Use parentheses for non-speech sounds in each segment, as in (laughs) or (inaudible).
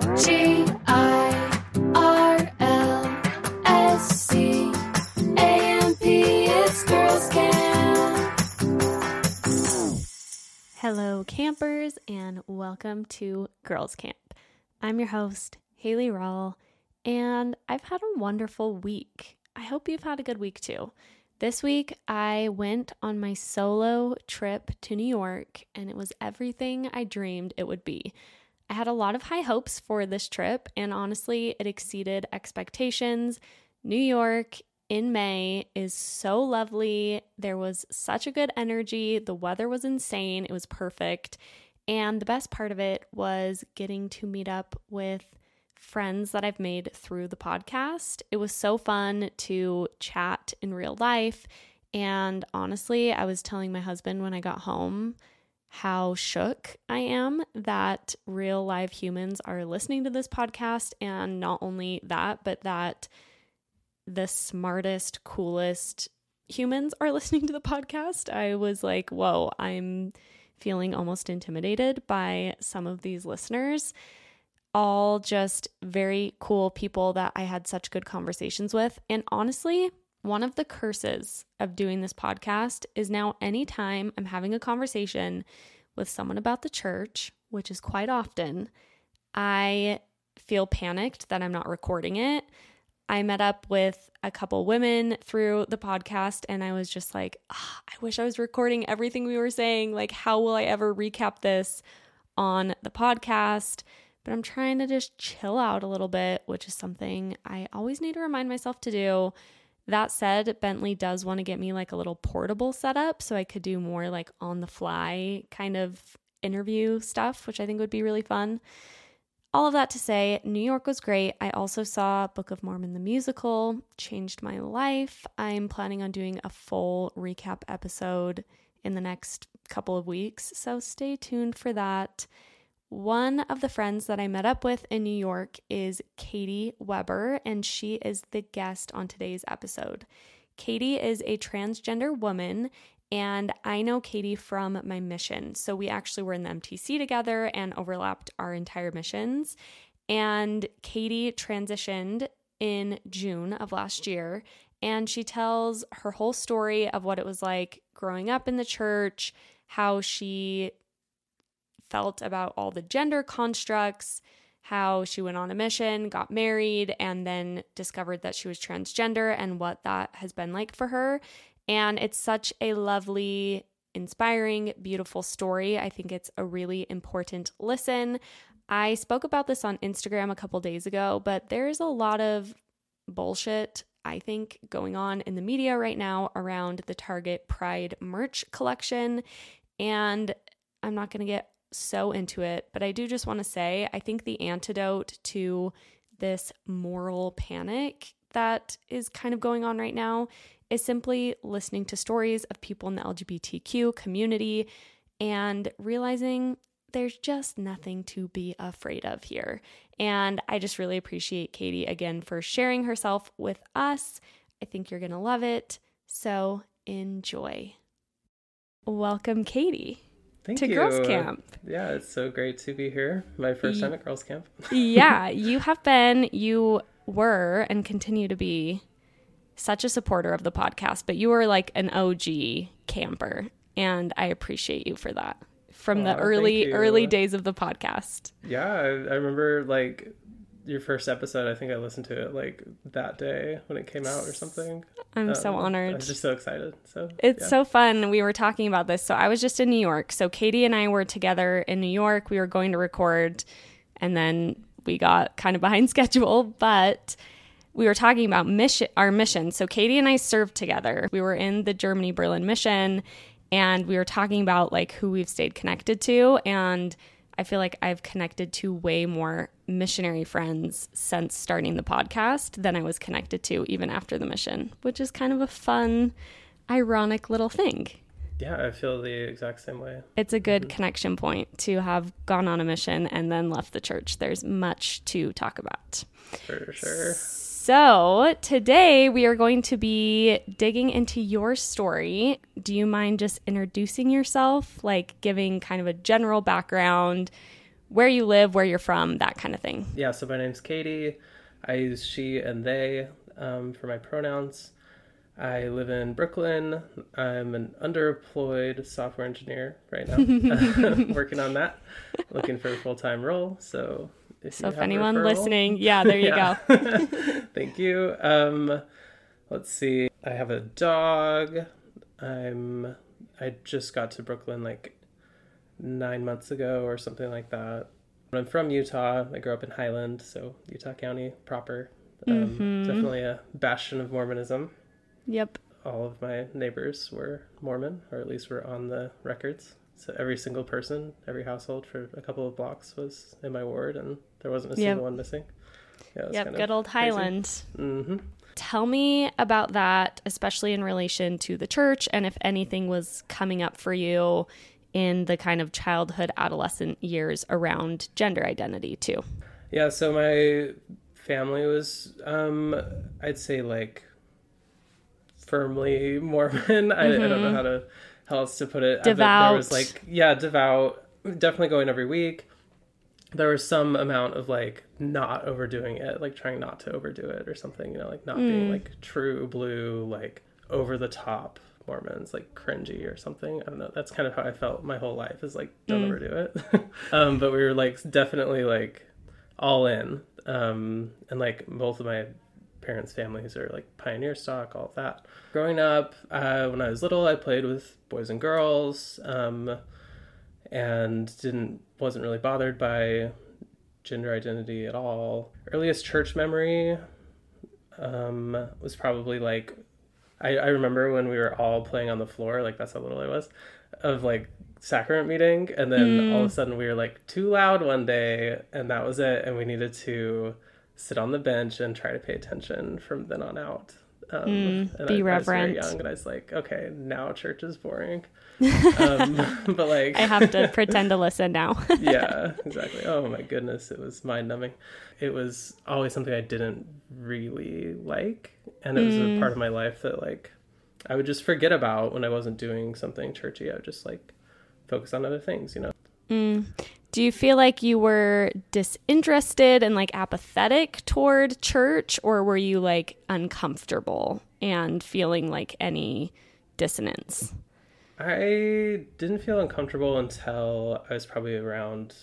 G I R L S C A M P. It's Girls Camp. Hello, campers, and welcome to Girls Camp. I'm your host, Hayley Rawle, and I've had a wonderful week. I hope you've had a good week too. This week, I went on my solo trip to New York, and it was everything I dreamed it would be. I had a lot of high hopes for this trip, and honestly, it exceeded expectations. New York in May is so lovely. There was such a good energy. The weather was insane. It was perfect. And the best part of it was getting to meet up with friends that I've made through the podcast. It was so fun to chat in real life. And honestly, I was telling my husband when I got home how shook I am that real live humans are listening to this podcast. And not only that, but that the smartest, coolest humans are (laughs) listening to the podcast. I was like, whoa, I'm feeling almost intimidated by some of these listeners. All just very cool people that I had such good conversations with. And honestly, one of the curses of doing this podcast is now anytime I'm having a conversation with someone about the church, which is quite often, I feel panicked that I'm not recording it. I met up with a couple women through the podcast and I was just like, "Ah, I wish I was recording everything we were saying. Like, how will I ever recap this on the podcast? But I'm trying to just chill out a little bit, which is something I always need to remind myself to do. That said, Bentley does want to get me like a little portable setup so I could do more like on the fly kind of interview stuff, which I think would be really fun. All of that to say, New York was great. I also saw Book of Mormon the musical, changed my life. I'm planning on doing a full recap episode in the next couple of weeks, so stay tuned for that. One of the friends that I met up with in New York is Kadie Weber, and she is the guest on today's episode. Kadie is a transgender woman, and I know Kadie from my mission. So we actually were in the MTC together and overlapped our entire missions. And Kadie transitioned in June of last year, and she tells her whole story of what it was like growing up in the church, how she felt about all the gender constructs, how she went on a mission, got married, and then discovered that she was transgender and what that has been like for her. And it's such a lovely, inspiring, beautiful story. I think it's a really important listen. I spoke about this on Instagram a couple days ago, but there's a lot of bullshit, I think, going on in the media right now around the Target Pride merch collection. And I'm not going to get so into it, but I do just want to say I think the antidote to this moral panic that is kind of going on right now is simply listening to stories of people in the LGBTQ community and realizing there's just nothing to be afraid of here. And I just really appreciate Kadie again for sharing herself with us. I think you're going to love it. So enjoy. Welcome, Kadie. Thank to you. Girls Camp. Yeah, it's so great to be here. My first time at Girls Camp. yeah, (laughs) you have been, you were, and continue to be such a supporter of the podcast, but you were like an OG camper, and I appreciate you for that from Aw, the early early days of the podcast. Yeah, I, I remember like your first episode. I think I listened to it like that day when it came out or something. I'm Um, so honored. I honored. was just so excited. So It's yeah. so fun. We were talking about this. So I was just in New York. So Kadie and I were together in New York. We were going to record and then we got kind of behind (laughs) schedule, but we were talking about mission our mission. So Kadie and I served together. We were in the Germany Berlin mission and we were talking about like who we've stayed connected to and I feel like I've connected to way more missionary friends since starting the podcast than I was connected to even after the mission, which is kind of a fun, ironic little thing. yeah, I feel the exact same way. It's a good mm-hmm. connection point to have gone on a mission and then left the church. There's much to talk about. For sure. So, today we are going to be digging into your story. Do you mind just introducing yourself, like giving kind of a general background, where you live, where you're from, that kind of thing. Yeah, so my name's Kadie. I use she and they um, for my pronouns. I live in Brooklyn. I'm an underemployed software engineer right now, (laughs) (laughs) working on that, looking for a full time role. So, So if anyone listening, yeah, there you (laughs) Yeah. go. (laughs) Thank you. Um, let's see. I have a dog. I'm. I just got to Brooklyn like nine months ago or something like that. I'm from Utah. I grew up in Highland, so Utah County proper. Um, Definitely a bastion of Mormonism. Yep. All of my neighbors were Mormon, or at least were on the records. So every single person, every household for a couple of blocks was in my ward, and there wasn't a Yep. single one missing. Yeah, Yep. Good old. Highland. Mm-hmm. Tell me about that, especially in relation to the church, and if anything was coming up for you in the kind of childhood, adolescent years around gender identity, too. Yeah, so my family was, um, I'd say like firmly Mormon. (laughs) I, I don't know how to how else to put it. But There was like yeah, devout. Definitely going every week. There was some amount of like not overdoing it, like trying not to overdo it or something. You know, like not being like true blue, like over the top Mormons, like cringy or something. I don't know. That's kind of how I felt my whole life. Is like don't overdo it. (laughs) um, but we were like definitely like all in. Um, and like both of my parents' families are like pioneer stock, all of that. Growing up, uh, when I was little, I played with boys and girls, um, and didn't wasn't really bothered by gender identity at all. Earliest church memory um, was probably like I, I remember when we were all playing on the floor, like that's how little I was, of like sacrament meeting, and then all of a sudden we were like too loud one day, and that was it, and we needed to sit on the bench and try to pay attention from then on out. Um, and be I, I was very young, and I was like, okay, now church is boring. (laughs) um, (laughs) but like, I have to (laughs) pretend to listen now. yeah, exactly. Oh my goodness, it was mind numbing. It was always something I didn't really like, and it was a part of my life that like I would just forget about when I wasn't doing something churchy. I would just like focus on other things, you know. Do you feel like you were disinterested and like apathetic toward church, or were you like uncomfortable and feeling like any dissonance? I didn't feel uncomfortable until I was probably around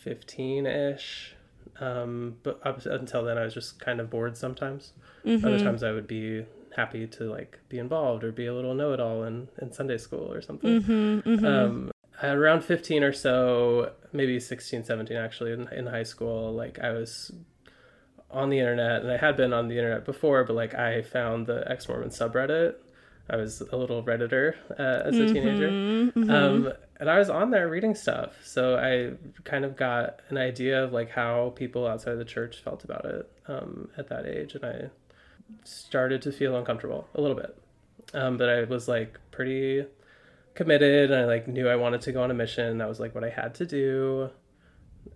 15 ish. Um, but up until then, I was just kind of bored sometimes. Other times, I would be happy to like be involved or be a little know it all in, in Sunday school or something. Um, at around 15 or so, maybe 16, 17 actually, in, in high school, like I was on the internet, and I had been on the internet before, but like I found the ex Mormon subreddit. I was a little redditor uh, as a teenager, um, and I was on there reading stuff. So I kind of got an idea of like how people outside the church felt about it um, at that age, and I started to feel uncomfortable a little bit. Um, but I was like pretty committed, and I like knew I wanted to go on a mission. That was like what I had to do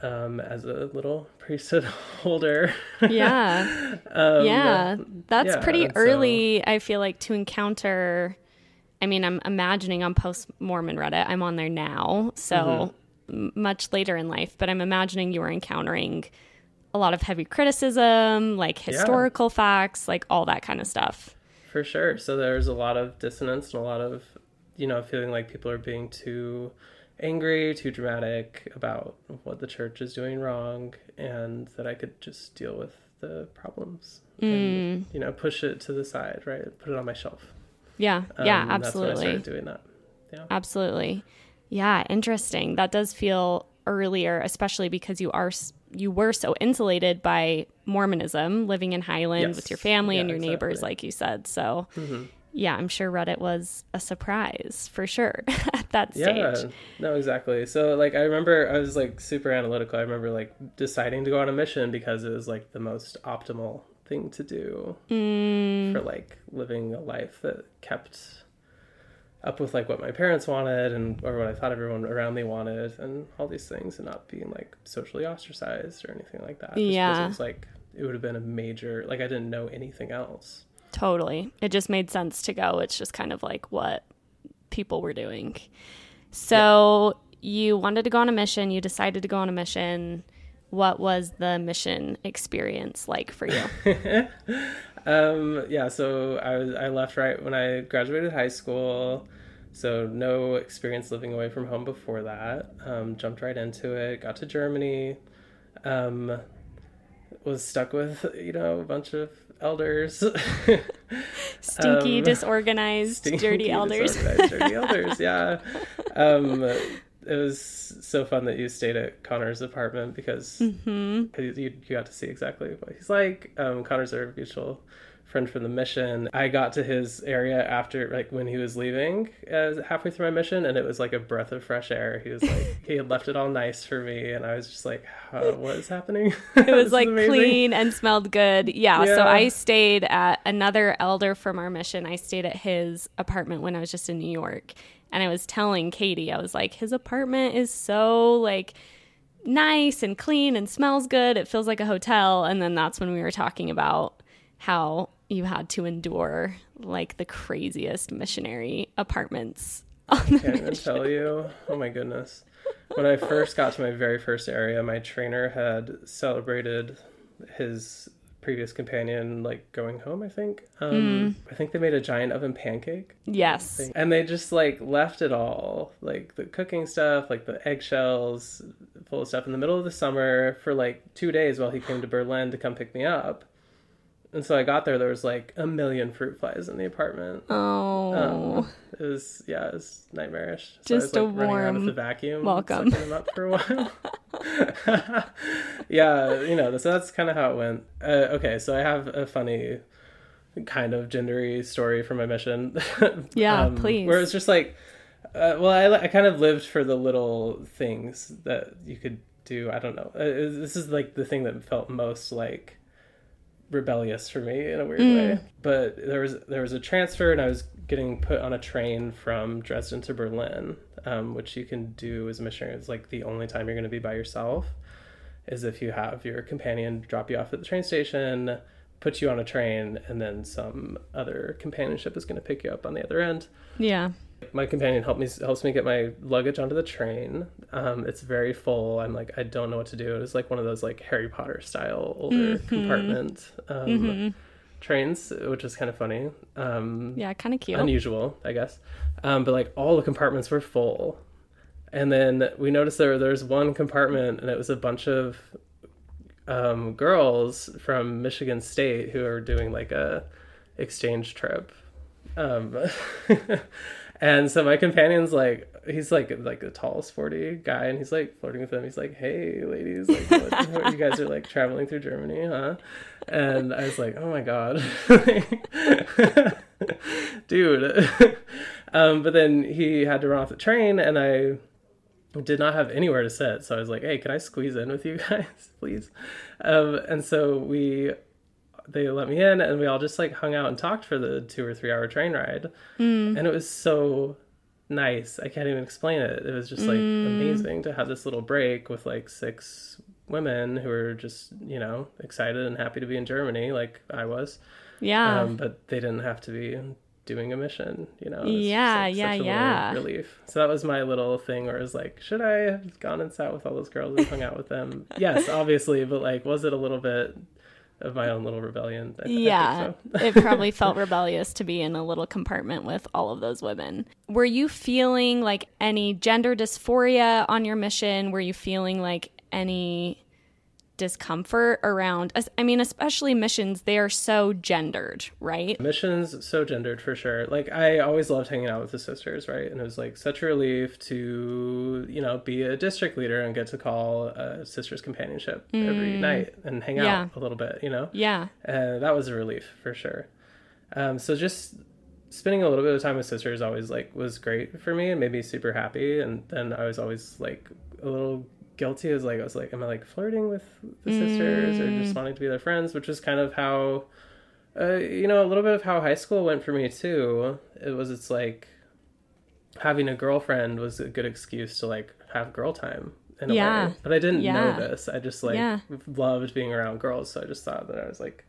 um, as a little (laughs) priesthood holder. Yeah. (laughs) um, yeah. That's yeah, pretty and so- early, I feel like, to encounter. I mean, I'm imagining on Post Mormon Reddit, I'm on there now, so Mm-hmm. m- much later in life, but I'm imagining you were encountering a lot of heavy criticism, like historical facts, like all that kind of stuff. For sure. So there's a lot of dissonance and a lot of, you know, feeling like people are being too angry, too dramatic about what the church is doing wrong, and that I could just deal with the problems and, you know, push it to the side, right? Put it on my shelf. Yeah. yeah, Um, That's when I absolutely. started doing that. Yeah. Absolutely. Yeah, interesting. That does feel earlier, especially because you are you were so insulated by Mormonism, living in Highland with your family and Yeah, your neighbors, like you said. So, yeah, I'm sure Reddit was a surprise for sure (laughs) at that stage. Yeah, no, exactly. So, like, I remember I was like super analytical. I remember like deciding to go on a mission because it was like the most optimal thing to do Mm. for like living a life that kept up with like what my parents wanted and or what I thought everyone around me wanted and all these things and not being like socially ostracized or anything like that. Just Yeah. it was like it would have been a major like I didn't know anything else. Totally. It just made sense to go. It's just kind of like what people were doing. So you wanted to go on a mission, you decided to go on a mission. What was the mission experience like for you? (laughs) um, yeah, so I was I left right when I graduated high school. So no experience living away from home before that. Um, jumped right into it. Got to Germany. Um, was stuck with you know a bunch of elders. (laughs) Stinky, Um, disorganized, Stinky, dirty elders. disorganized, dirty elders, yeah. (laughs) Um, it was so fun that you stayed at Connor's apartment because Mm-hmm. you, you got to see exactly what he's like. Um, Connor's our mutual friend from the mission. I got to his area after, like, when he was leaving, uh, halfway through my mission, and it was like a breath of fresh air. He was like, (laughs) he had left it all nice for me, and I was just like, "Huh, (laughs) what is happening? (laughs) It was like clean and smelled good. Yeah, So I stayed at another elder from our mission. I stayed at his apartment when I was just in New York. And I was telling Kadie, I was like, his apartment is so like nice and clean and smells good. It feels like a hotel. And then that's when we were talking about how you had to endure like the craziest missionary apartments on the can't even tell you. Oh my goodness. When I first got to my very first area, my trainer had celebrated his previous companion like going home, I think. Um I think they made a giant oven pancake. Yes. And they just like left it all, like the cooking stuff, like the eggshells, full of stuff in the middle of the summer for like 2 days while he came to Berlin to come pick me up. And so I got there there was like a million fruit flies in the apartment. Oh. Um, it was yeah, it was nightmarish. So Just I a was, like, running around with warm the vacuum, welcome. them up for a while. (laughs) yeah, you know, so that's kind of how it went. Uh, okay, so I have a funny kind of gendery story for my mission. (laughs) Yeah, please. Where it's just like, uh, well, I, I kind of lived for the little things that you could do. I don't know. Uh, this is like the thing that felt most like rebellious for me in a weird Mm. way. But there was there was a transfer, and I was getting put on a train from Dresden to Berlin, um, which you can do as a missionary. It's like the only time you're going to be by yourself is if you have your companion drop you off at the train station, put you on a train, and then some other companionship is going to pick you up on the other end. Yeah. My companion helped me helps me get my luggage onto the train. Um, it's very full. I'm like I don't know what to do. It's like one of those like Harry Potter style older compartment um, trains, which is kind of funny. Um, Yeah, kind of cute. unusual, I guess. Um, but like all the compartments were full, and then we noticed there there's one compartment, and it was a bunch of um, girls from Michigan State who are doing like a exchange trip. Um, (laughs) and so my companion's like, he's like like a tall, sporty guy, and he's like flirting with them. He's like, "Hey, ladies, like, what, (laughs) what you guys are like traveling through Germany, huh?" And I was like, "Oh my god, (laughs) dude!" um, but then he had to run off the train, and I did not have anywhere to sit. So I was like, "Hey, can I squeeze in with you guys, (laughs) please?" Um, and so we, they let me in, and we all just like hung out and talked for the two or three hour train ride, and it was so nice. I can't even explain it. It was just like amazing to have this little break with like six women who were just you know excited and happy to be in Germany, like I was. yeah. Um, but they didn't have to be doing a mission, you know. Just, Yeah, like, yeah, such a little yeah. Relief. So that was my little thing where it was like, should I have gone and sat with all those girls and hung out with them? (laughs) yes, obviously, but like, was it a little bit of my own little rebellion? I, I think yeah. so. it probably (laughs) felt rebellious to be in a little compartment with all of those women. Were you feeling like any gender dysphoria on your mission? Were you feeling like any discomfort around I mean especially missions they are so gendered, right? Missions so gendered for sure. Like I always loved hanging out with the sisters, right? And it was like such a relief to you know be a district leader and get to call a sisters companionship every night and hang Mm. Yeah. out a little bit, you know. Yeah. and that was a relief for sure. Um, so just spending a little bit of time with sisters always like was great for me and made me super happy. And then I was always like a little guilty. I was like, I was like, am I like flirting with the sisters or just wanting to be their friends? Which is kind of how, uh, you know, a little bit of how high school went for me too. It was it's like having a girlfriend was a good excuse to like have girl time. In a Yeah. way. But I didn't Yeah. know this. I just like Yeah. loved being around girls, so I just thought that I was like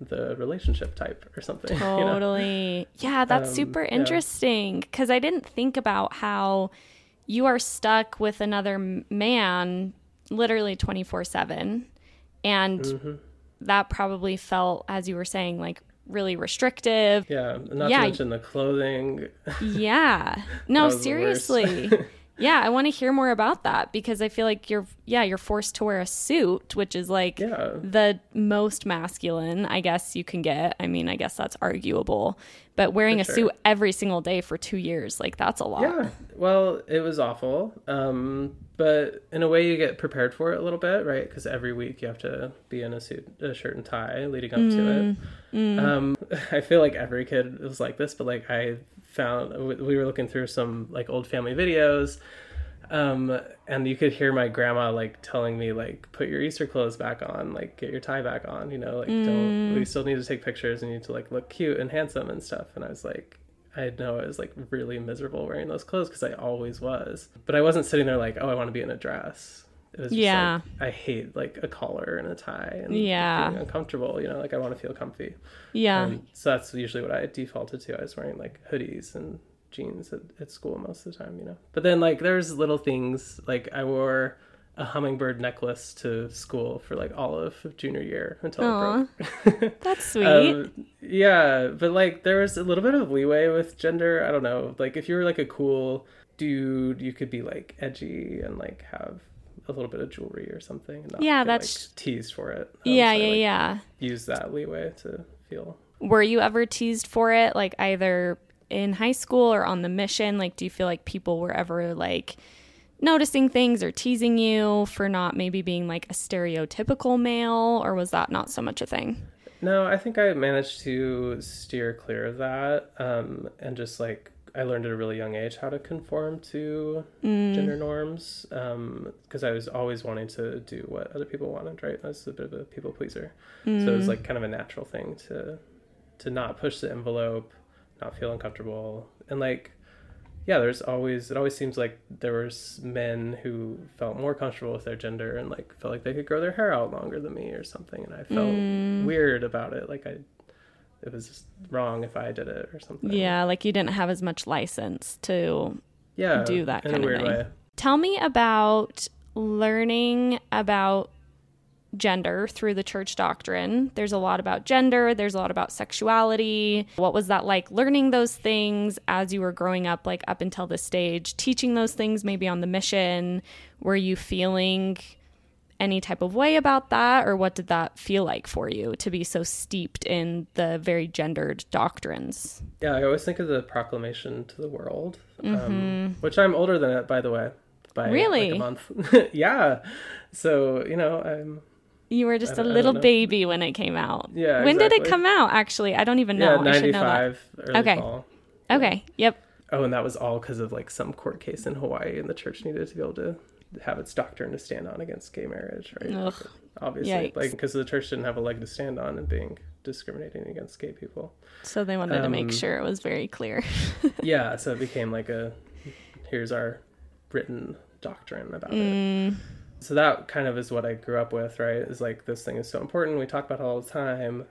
the relationship type or something. (laughs) you know? Totally. Yeah, that's Um, super interesting because I didn't think about how you are stuck with another man literally 24 7 and Mm-hmm. that probably felt as you were saying like really restrictive Yeah, not Yeah. to mention the clothing. yeah (laughs) no was the worst. seriously (laughs) yeah i want to hear more about that because i feel like you're yeah you're forced to wear a suit which is like Yeah. the most masculine i guess you can get i mean i guess that's arguable but wearing For a sure. suit every single day for two years like that's a lot Yeah. Well, it was awful. Um, but in a way, you get prepared for it a little bit, right? Because every week you have to be in a suit, a shirt and tie leading up to it. Mm, Um, (laughs) I feel like every kid was like this, but like I found we were looking through some like old family videos. Um, and you could hear my grandma like telling me like put your Easter clothes back on, like get your tie back on, you know, like don't we still need to take pictures and you need to like look cute and handsome and stuff. And I was like, I know I was like really miserable wearing those clothes because I always was, but I wasn't sitting there like, oh, I want to be in a dress. It was just Yeah. like, I hate like a collar and a tie and Yeah. being uncomfortable. You know, like I want to feel comfy. yeah Um, so that's usually what I defaulted to. I was wearing like hoodies and jeans at, at school most of the time, you know. But then like there's little things like I wore a hummingbird necklace to school for like all of junior year until Aw. it broke. (laughs) that's (laughs) sweet Um, yeah, but like there was a little bit of leeway with gender. I don't know. Like if you were like a cool dude, you could be like edgy and like have a little bit of jewelry or something. And not Yeah, get, that's- like, (laughs) teased for it. Um, yeah so I, yeah like, yeah Use that leeway to feel were you ever teased for it like either in high school or on the mission like do you feel like people were ever like noticing things or teasing you for not maybe being like a stereotypical male or was that not so much a thing No, I think I managed to steer clear of that, um, and just like I learned at a really young age how to conform to mm. gender norms, um, because I was always wanting to do what other people wanted. Right, I was a bit of a people pleaser, so it was mm. like kind of a natural thing to to not push the envelope, not feel uncomfortable, and like yeah, there's always it always seems like there was men who felt more comfortable with their gender and like felt like they could grow their hair out longer than me or something, and I felt mm. weird about it. Like I, it was just wrong if I did it or something. yeah like you didn't have as much license to yeah, do that in kind of thing. way. tell me about learning about gender through the church doctrine. There's a lot about gender, there's a lot about sexuality. What was that like learning those things as you were growing up, like up until this stage, teaching those things maybe on the mission? Were you feeling any type of way about that, or what did that feel like for you to be so steeped in the very gendered doctrines? Yeah, I always think of the proclamation to the world, um, which I'm older than it, by the way, by Mm-hmm. Really? like a month. (laughs) yeah, so you know, I'm You were just a little baby when it came out. Yeah, When did it come out? Actually, I don't even know. yeah, I should know that. 95 Okay. fall. Okay. Yep. Oh, and that was all because of like some court case in Hawaii, and the church needed to be able to have its doctrine to stand on against gay marriage, right? Ugh. Obviously, Yikes. like because the church didn't have a leg to stand on and being discriminating against gay people. So they wanted to make Um, sure it was very clear. (laughs) yeah, (laughs) so it became like a here's our written doctrine about it. Mm, So that kind of is what I grew up with, right? Is like this thing is so important. We talk about it all the time.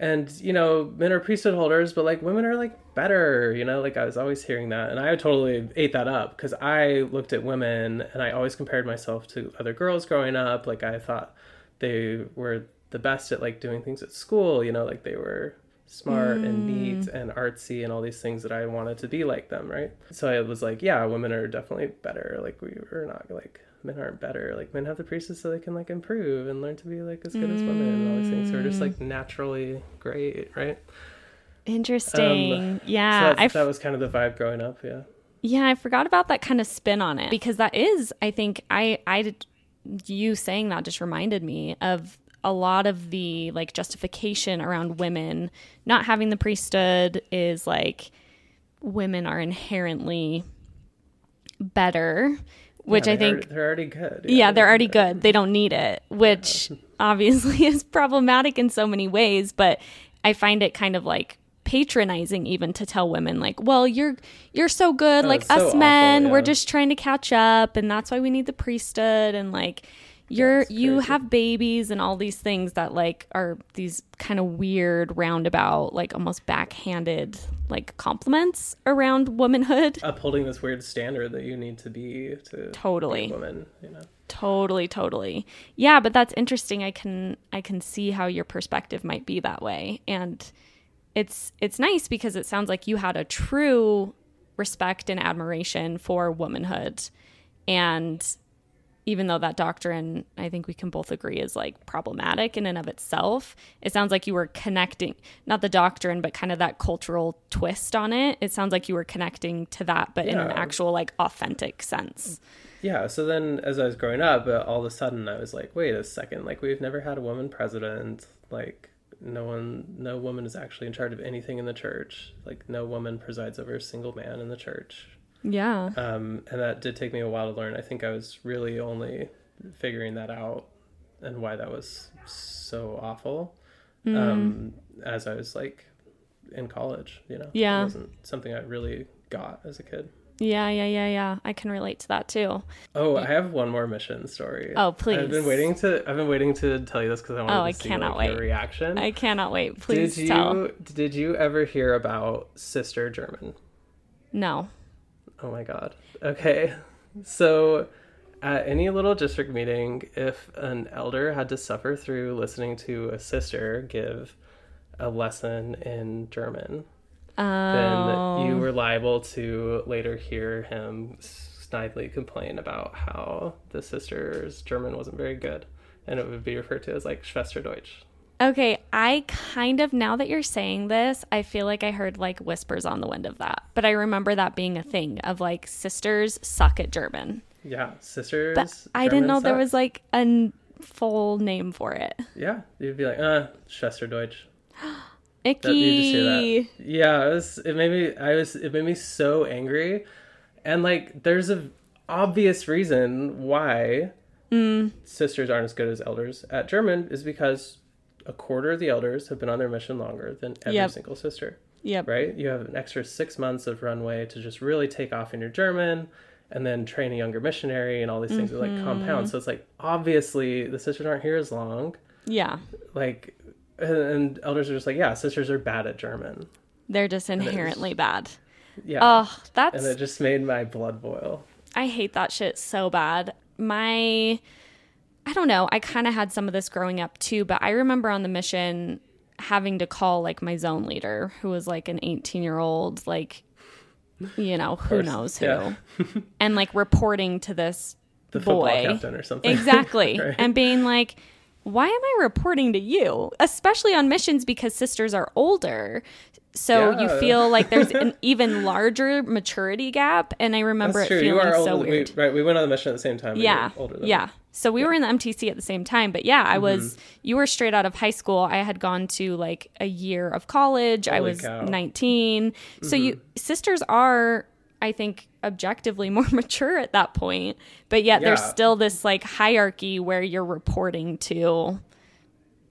And, you know, men are priesthood holders, but like women are like better, you know? Like I was always hearing that. And I totally ate that up because I looked at women and I always compared myself to other girls growing up. Like I thought they were the best at like doing things at school, you know, like they were smart and mm. neat and artsy and all these things that I wanted to be like them, right? So I was like, yeah, women are definitely better. Like we are not like men aren't better. Like men have the priesthood so they can like improve and learn to be like as good as women and all these things. So we're just like mm. naturally great, right? interesting. Um, yeah. so that's, that was kind of the vibe growing up, yeah. yeah, I forgot about that kind of spin on it because that is, I think, I, I did, you saying that just reminded me of a lot of the like justification around women not having the priesthood is like women are inherently better, which Yeah, I think they're already good. yeah, they're already good. good. They don't need it, which (laughs) obviously (laughs) is problematic in so many ways, but I find it kind of like patronizing even to tell women like, "Well, you're you're so good, Oh, like us so awful, men, we're just trying to catch up and that's why we need the priesthood and like you're you have babies and all these things that like are these kind of weird roundabout like almost backhanded like compliments around womanhood (laughs) upholding this weird standard that you need to be to Totally. be a woman. You know. totally totally yeah but that's interesting i can i can see how your perspective might be that way and it's it's nice because it sounds like you had a true respect and admiration for womanhood and even though that doctrine i think we can both agree is like problematic in and of itself it sounds like you were connecting not the doctrine but kind of that cultural twist on it it sounds like you were connecting to that but in an actual like authentic sense Yeah, so then as I was growing up, uh, all of a sudden I was like, wait a second, like we've never had a woman president, like no one no woman is actually in charge of anything in the church. Like no woman presides over a single man in the church. Yeah Um, and that did take me a while to learn. I think I was really only figuring that out and why that was so awful. Mm. Um, as I was like in college, you know. Yeah. It wasn't something I really got as a kid. Yeah, yeah, yeah, yeah. I can relate to that too. Oh, I have one more mission story. Oh, please. I've been waiting to. I've been waiting to tell you this because I want Oh, to I see cannot like, your reaction. I cannot wait. Please did you tell. did you ever hear about Sister German? No. Oh my god. Okay. So at any little district meeting, if an elder had to suffer through listening to a sister give a lesson in German, then Oh. you were liable to later hear him snidely complain about how the sister's German wasn't very good. And it would be referred to as like Schwesterdeutsch. Okay, I kind of now that you're saying this, I feel like I heard like whispers on the wind of that. But I remember that being a thing of like sisters suck at German. Yeah, sisters. But I didn't German know there was like a n- full name for it. Yeah, you'd be like, uh, Schwesterdeutsch. (gasps) Icky. That you just that. Yeah, it was. It made me. I was. It made me so angry, and like, there's a obvious reason why Mm. sisters aren't as good as elders at German is because a quarter of the elders have been on their mission longer than every Yep. single sister. Yep. Right? You have an extra six months of runway to just really take off in your German. And then train a younger missionary and all these things are like Mm-hmm. compound. So it's like obviously the sisters aren't here as long. Yeah. Like, and, elders are just like, yeah, sisters are bad at German. They're just inherently bad. Yeah. Oh, that's and it just made my blood boil. I hate that shit so bad. My, I don't know. I kind of had some of this growing up too, but I remember on the mission having to call like my zone leader, who was like an 18 year old, like, you know, who knows who, yeah. (laughs) and like reporting to this The football boy. captain or something. Exactly. (laughs) Right. And being like, why am I reporting to you? Especially on missions because sisters are older. So you feel like there's an (laughs) even larger maturity gap. And I remember That's it true. You feeling so weird. We, right. We went on the mission at the same time. Yeah. older than Yeah. So we were in the MTC at the same time. But yeah, I was, Mm-hmm. you were straight out of high school. I had gone to like a year of college. I was cow. Mm-hmm. 19. So you, sisters are, I think, objectively (laughs) more mature at that point. But yet there's still this like hierarchy where you're reporting to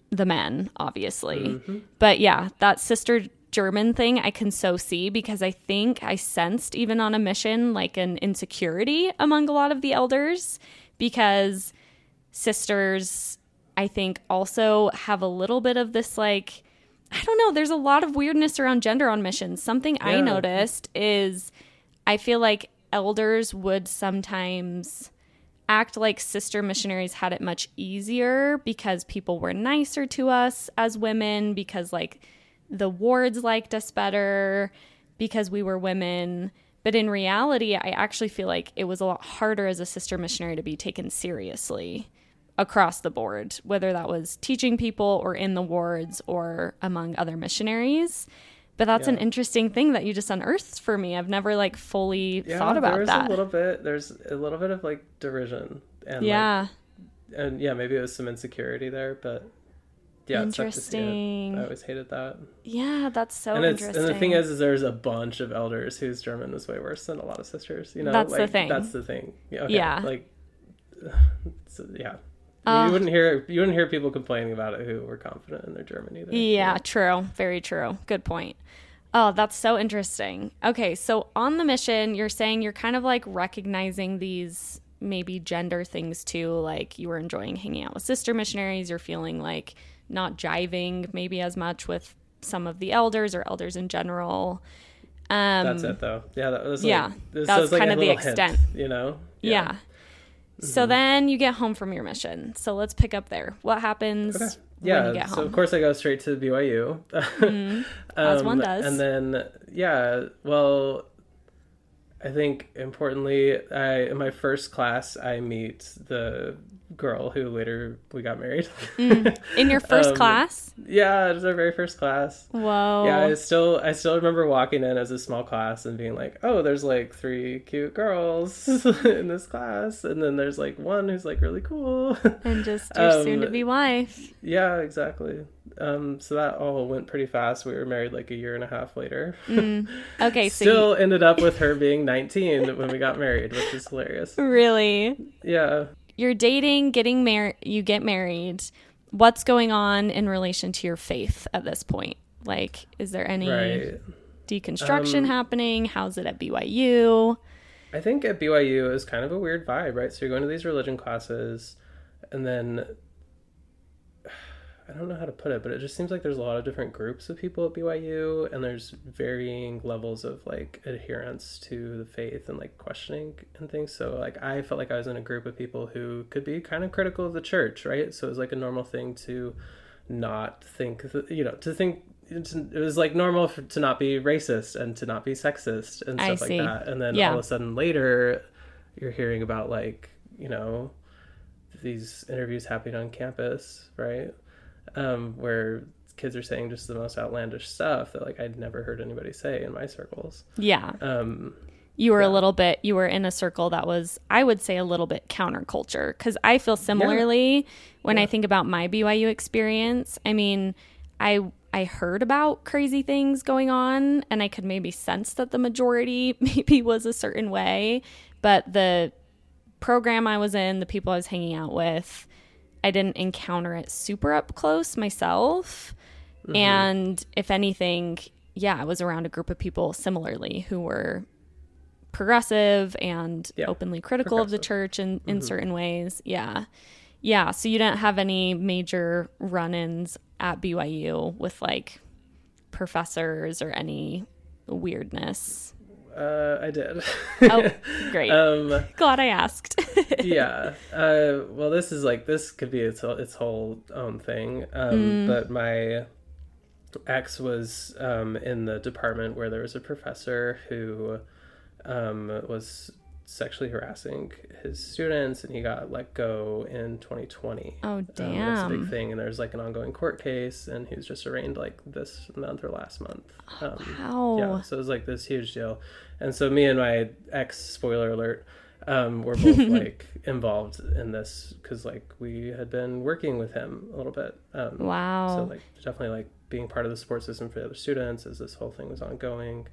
the men, obviously. Mm-hmm. But yeah, that sister German thing I can so see because I think I sensed even on a mission like an insecurity among a lot of the elders because sisters I think also have a little bit of this like I don't know, there's a lot of weirdness around gender on missions. Something I noticed is I feel like elders would sometimes act like sister missionaries had it much easier because people were nicer to us as women because like the wards liked us better because we were women but in reality i actually feel like it was a lot harder as a sister missionary to be taken seriously across the board whether that was teaching people or in the wards or among other missionaries. But that's an interesting thing that you just unearthed for me. I've never like fully Yeah, thought about there's that. a little bit. There's a little bit of like derision and yeah. like, and yeah, maybe it was some insecurity there, but yeah, it sucked to see it. Interesting. I always hated that. Yeah, that's so and interesting. and the thing is, is there's a bunch of elders whose German was way worse than a lot of sisters. You know, That's the thing. That's the thing. Yeah. okay, Yeah. Like, (sighs) so, yeah. Uh, you wouldn't hear you wouldn't hear people complaining about it who were confident in their German either. yeah, true. Very true. Good point. Oh, that's so interesting. Okay, so on the mission, you're saying you're kind of like recognizing these maybe gender things too, like you were enjoying hanging out with sister missionaries, you're feeling like not jiving maybe as much with some of the elders or elders in general. Um, That's it though. Yeah, that was yeah, this that was was like kind of the little hint, extent. you know? Yeah. So Mm-hmm. then you get home from your mission. So let's pick up there. What happens Okay. when Yeah, you get so of course I go straight to BYU. (laughs) As one does. Um, And then yeah, well, I think importantly, I in my first class I meet the girl who later we got married. In your (laughs) first Um, class? yeah, it was our very first class. Whoa. Yeah, I still I still remember walking in as a small class and being like, "Oh, there's like three cute girls (laughs) in this class, and then there's like one who's like really cool." and just your (laughs) Um, soon to be wife. yeah, exactly. Um, so that all went pretty fast. We were married like a year and a half later. (laughs) Okay, so Still ended up with her being 19 when we got married, which is hilarious. really, Yeah. you're dating, getting married, you get married. What's going on in relation to your faith at this point? Like, is there any Right. deconstruction Um, happening? How's it at BYU? I think at BYU is kind of a weird vibe, right? So you're going to these religion classes, and then I don't know how to put it, but it just seems like there's a lot of different groups of people at BYU, and there's varying levels of like adherence to the faith and like questioning and things. So like I felt like I was in a group of people who could be kind of critical of the church, right? So it was like a normal thing to not think, th- you know, to think. It was like normal for, to not be racist and to not be sexist and stuff like that. And then Yeah. all of a sudden later, you're hearing about like you know these interviews happening on campus, right? Um, where kids are saying just the most outlandish stuff that like I'd never heard anybody say in my circles. Yeah. Um, you were a little bit you were in a circle that was i would say a little bit counterculture because i feel similarly when i think about my byu experience i mean i i heard about crazy things going on and i could maybe sense that the majority (laughs) maybe was a certain way but the program i was in the people i was hanging out with i didn't encounter it super up close myself mm-hmm. and if anything yeah i was around a group of people similarly who were progressive and Yeah, openly critical of the church in, in mm-hmm. certain ways. Yeah. Yeah. So you didn't have any major run ins at BYU with like professors or any weirdness. Uh, I did. Oh, (laughs) great. um, Glad I asked. (laughs) yeah. Uh, well, this is like this could be its its whole own thing. Um, Mm. But my ex was um, in the department where there was a professor who um, was sexually harassing his students, and he got let go in 2020. oh, Um, that's a big thing, and there's like an ongoing court case, and he was just arraigned like this month or last month. Um, Wow. yeah, so it was like this huge deal, and so me and my ex, spoiler alert, um, were both (laughs) like involved in this because like we had been working with him a little bit. Um, Wow. So like definitely like being part of the support system for the other students as this whole thing was ongoing.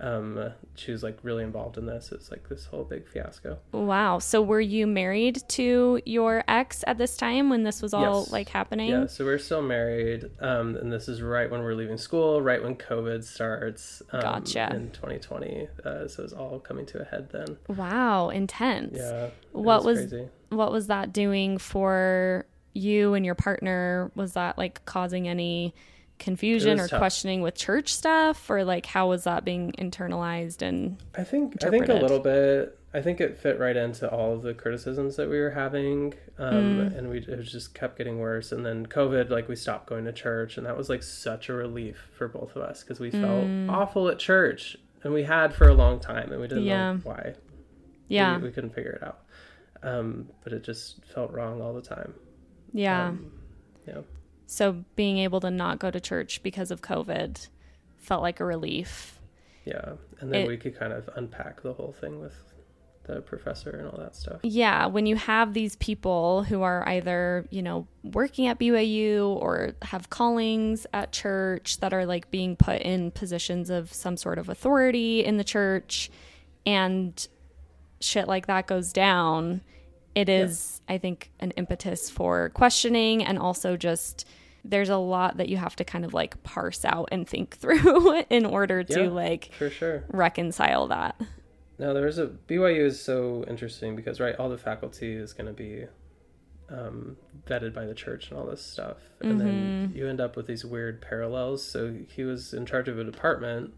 Um, she was like really involved in this. It's like this whole big fiasco. Wow. So were you married to your ex at this time when this was all Yes. like happening? Yeah, so we're still married, um, and this is right when we're leaving school, right when COVID starts. Um, Gotcha. In 2020, uh, so it's all coming to a head then. Wow. Intense. Yeah. What was- crazy. what was that doing for you and your partner? Was that like causing any confusion or tough. questioning with church stuff or like how was that being internalized and I think I think a little bit. I think it fit right into all of the criticisms that we were having, um, Mm. and we it just kept getting worse. And then COVID, like we stopped going to church, and that was like such a relief for both of us because we felt Mm. awful at church, and we had for a long time, and we didn't Yeah. know why. yeah we, we couldn't figure it out. Um, but it just felt wrong all the time. yeah Um, yeah. So being able to not go to church because of covid felt like a relief Yeah, and then It- we could kind of unpack the whole thing with the professor and all that stuff. yeah when you have these people who are either you know working at BYU or have callings at church that are like being put in positions of some sort of authority in the church and shit like that goes down it is i think an impetus for questioning and also just there's a lot that you have to kind of like parse out and think (laughs) through in order to Yeah. like For sure. reconcile that Now there's a BYU is so interesting because right, all the faculty is going to be um, vetted by the church and all this stuff, and then you end up with these weird parallels. So he was in charge of a department,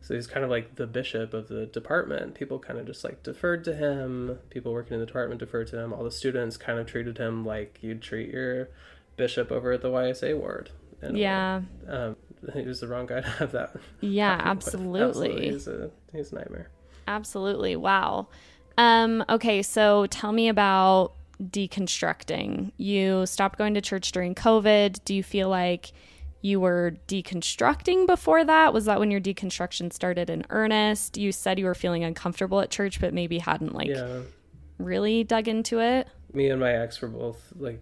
so he's kind of like the bishop of the department. People kind of just like deferred to him. People working in the department deferred to him. All the students kind of treated him like you'd treat your bishop over at the YSA ward. in. Yeah. Um, he was the wrong guy to have that. Yeah, with. absolutely. He's a he's a nightmare. Absolutely. Wow. Um, okay, so tell me about deconstructing. You stopped going to church during COVID. Do you feel like you were deconstructing before that? Was that when your deconstruction started in earnest? You said you were feeling uncomfortable at church, but maybe hadn't like Yeah. really dug into it. me and my ex were both like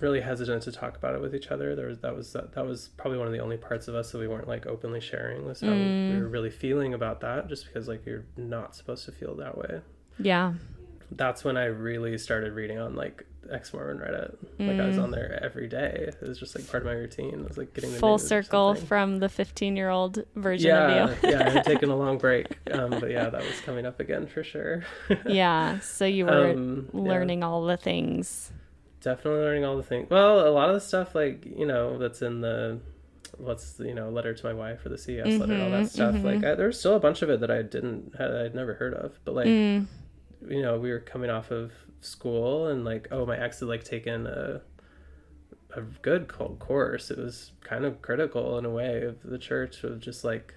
really hesitant to talk about it with each other. There was that was that, that was probably one of the only parts of us that we weren't like openly sharing was how we were really feeling about that just because like you're not supposed to feel that way. Yeah. That's when I really started reading on like ex Mormon Reddit. Like I was Mm. on there every day. It was just like part of my routine. It was like getting the Full circle from the 15 year old version Yeah, of you. (laughs) yeah, I had taken a long break, (laughs) um, but yeah, that was coming up again for sure. yeah. So you (laughs) were Um, yeah. learning all the things. Definitely learning all the things well a lot of the stuff like you know that's in the what's the, you know letter to my wife or the ces letter all that Mhm, stuff mhm. like I, there's still a bunch of it that i didn't had i'd never heard of but like Mm, you know we were coming off of school and like oh my ex had like taken a a good cold course it was kind of critical in a way of the church of just like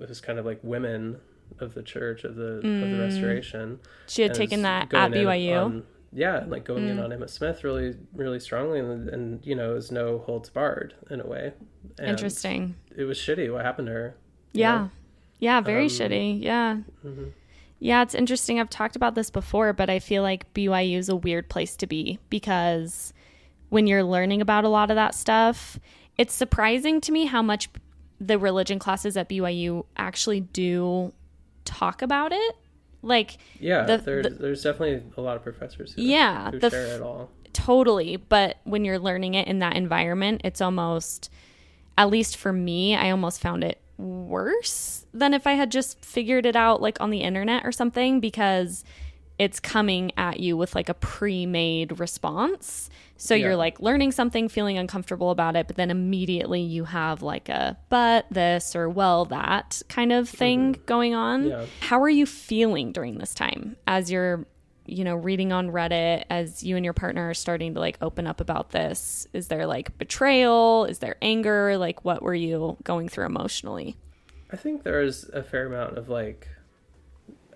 it was kind of like women of the church of the of the Mm. restoration she had and taken that at BYU. on- yeah, and, like going in Mm. on Emma Smith really, really strongly, and, and you know, is no holds barred in a way. And Interesting. It was shitty what happened to her. Yeah. know? Yeah, very Um, shitty. Yeah. Mhm. Yeah, it's interesting. I've talked about this before, but I feel like BYU is a weird place to be because when you're learning about a lot of that stuff, it's surprising to me how much the religion classes at BYU actually do talk about it. Like, Yeah, The- there's the- there's definitely a lot of professors who, yeah, who the share it all. totally. But when you're learning it in that environment, it's almost, at least for me, I almost found it worse than if I had just figured it out like on the internet or something because it's coming at you with like a pre-made response. So Yeah. you're like learning something, feeling uncomfortable about it, but then immediately you have like a but this or well that kind of thing mm-hmm. going on. Yeah. How are you feeling during this time as you're you know reading on Reddit as you and your partner are starting to like open up about this? Is there like betrayal? Is there anger? Like what were you going through emotionally? I think there's a fair amount of like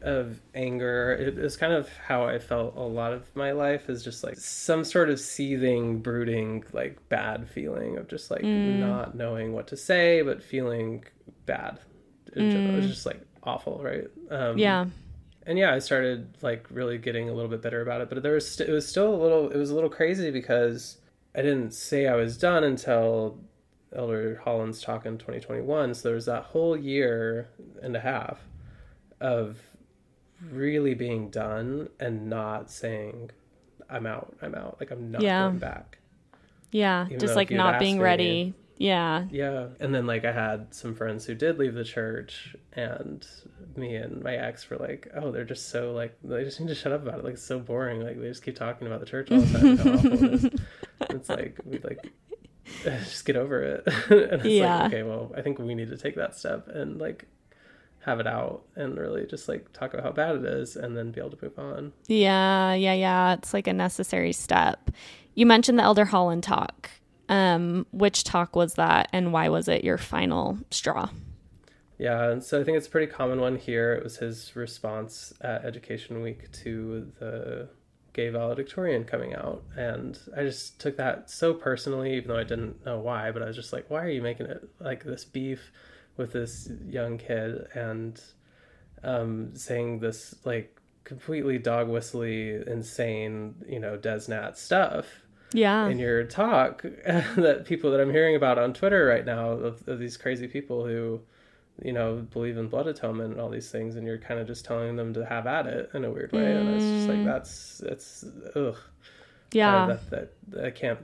of anger. It is kind of how I felt a lot of my life is just like some sort of seething, brooding, like bad feeling of just like not knowing what to say, but feeling bad. In general. It was just like awful, right? Um, Yeah. and yeah, I started like really getting a little bit better about it, but there was st- it was still a little it was a little crazy because I didn't say I was done until Elder Holland's talk in 2021. So there was that whole year and a half of really being done and not saying I'm out, I'm out, like I'm not Yeah. going back. Yeah, Even just like not being me- ready. Yeah. Yeah. And then like I had some friends who did leave the church and me and my ex were like, Oh, they're just so like they just need to shut up about it. Like it's so boring. Like they just keep talking about the church all the time and it is. It's like we like (laughs) just get over it. (laughs) and it's Yeah. like, okay, well, I think we need to take that step and like have it out and really just like talk about how bad it is and then be able to move on. Yeah, yeah, yeah. It's like a necessary step. You mentioned the Elder Holland talk. Um, which talk was that and why was it your final straw? Yeah, and so I think it's a pretty common one here. It was his response at Education Week to the gay valedictorian coming out. And I just took that so personally, even though I didn't know why, but I was just like, why are you making it like this beef with this young kid and um, saying this like completely dog whistly, insane, you know, DezNat stuff? Yeah. in your talk (laughs) that people that I'm hearing about on Twitter right now of, of these crazy people who, you know, believe in blood atonement and all these things, and you're kind of just telling them to have at it in a weird way, and it's just like that's it's ugh, yeah. that, that that can't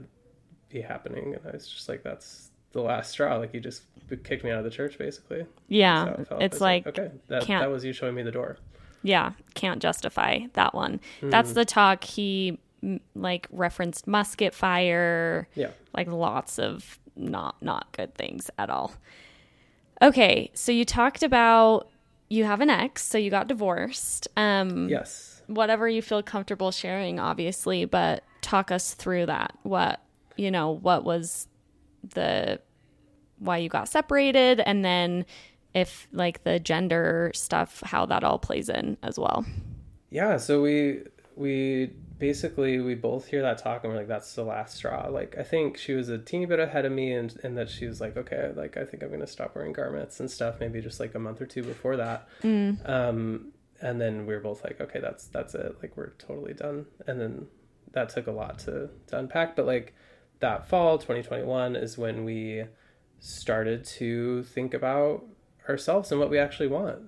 be happening, and I was just like that's the last straw. Like you just kicked me out of the church, basically. Yeah. It it's was like, okay, that that was you showing me the door. yeah, can't justify that one. That's the talk he like referenced musket fire, Yeah. like lots of not not good things at all. Okay, so you talked about you have an ex, so you got divorced. Um Yes. whatever you feel comfortable sharing obviously, but talk us through that. What, you know, what was the why you got separated and then if like the gender stuff how that all plays in as well. Yeah. So we we basically we both hear that talk and we're like, that's the last straw. Like I think she was a teeny bit ahead of me and and that she was like, okay, like I think I'm gonna stop wearing garments and stuff. Maybe just like a month or two before that. Um, and then we were both like, okay, that's that's it. Like we're totally done. And then that took a lot to to unpack. But like that fall, 2021 is when we started to think about ourselves and what we actually want.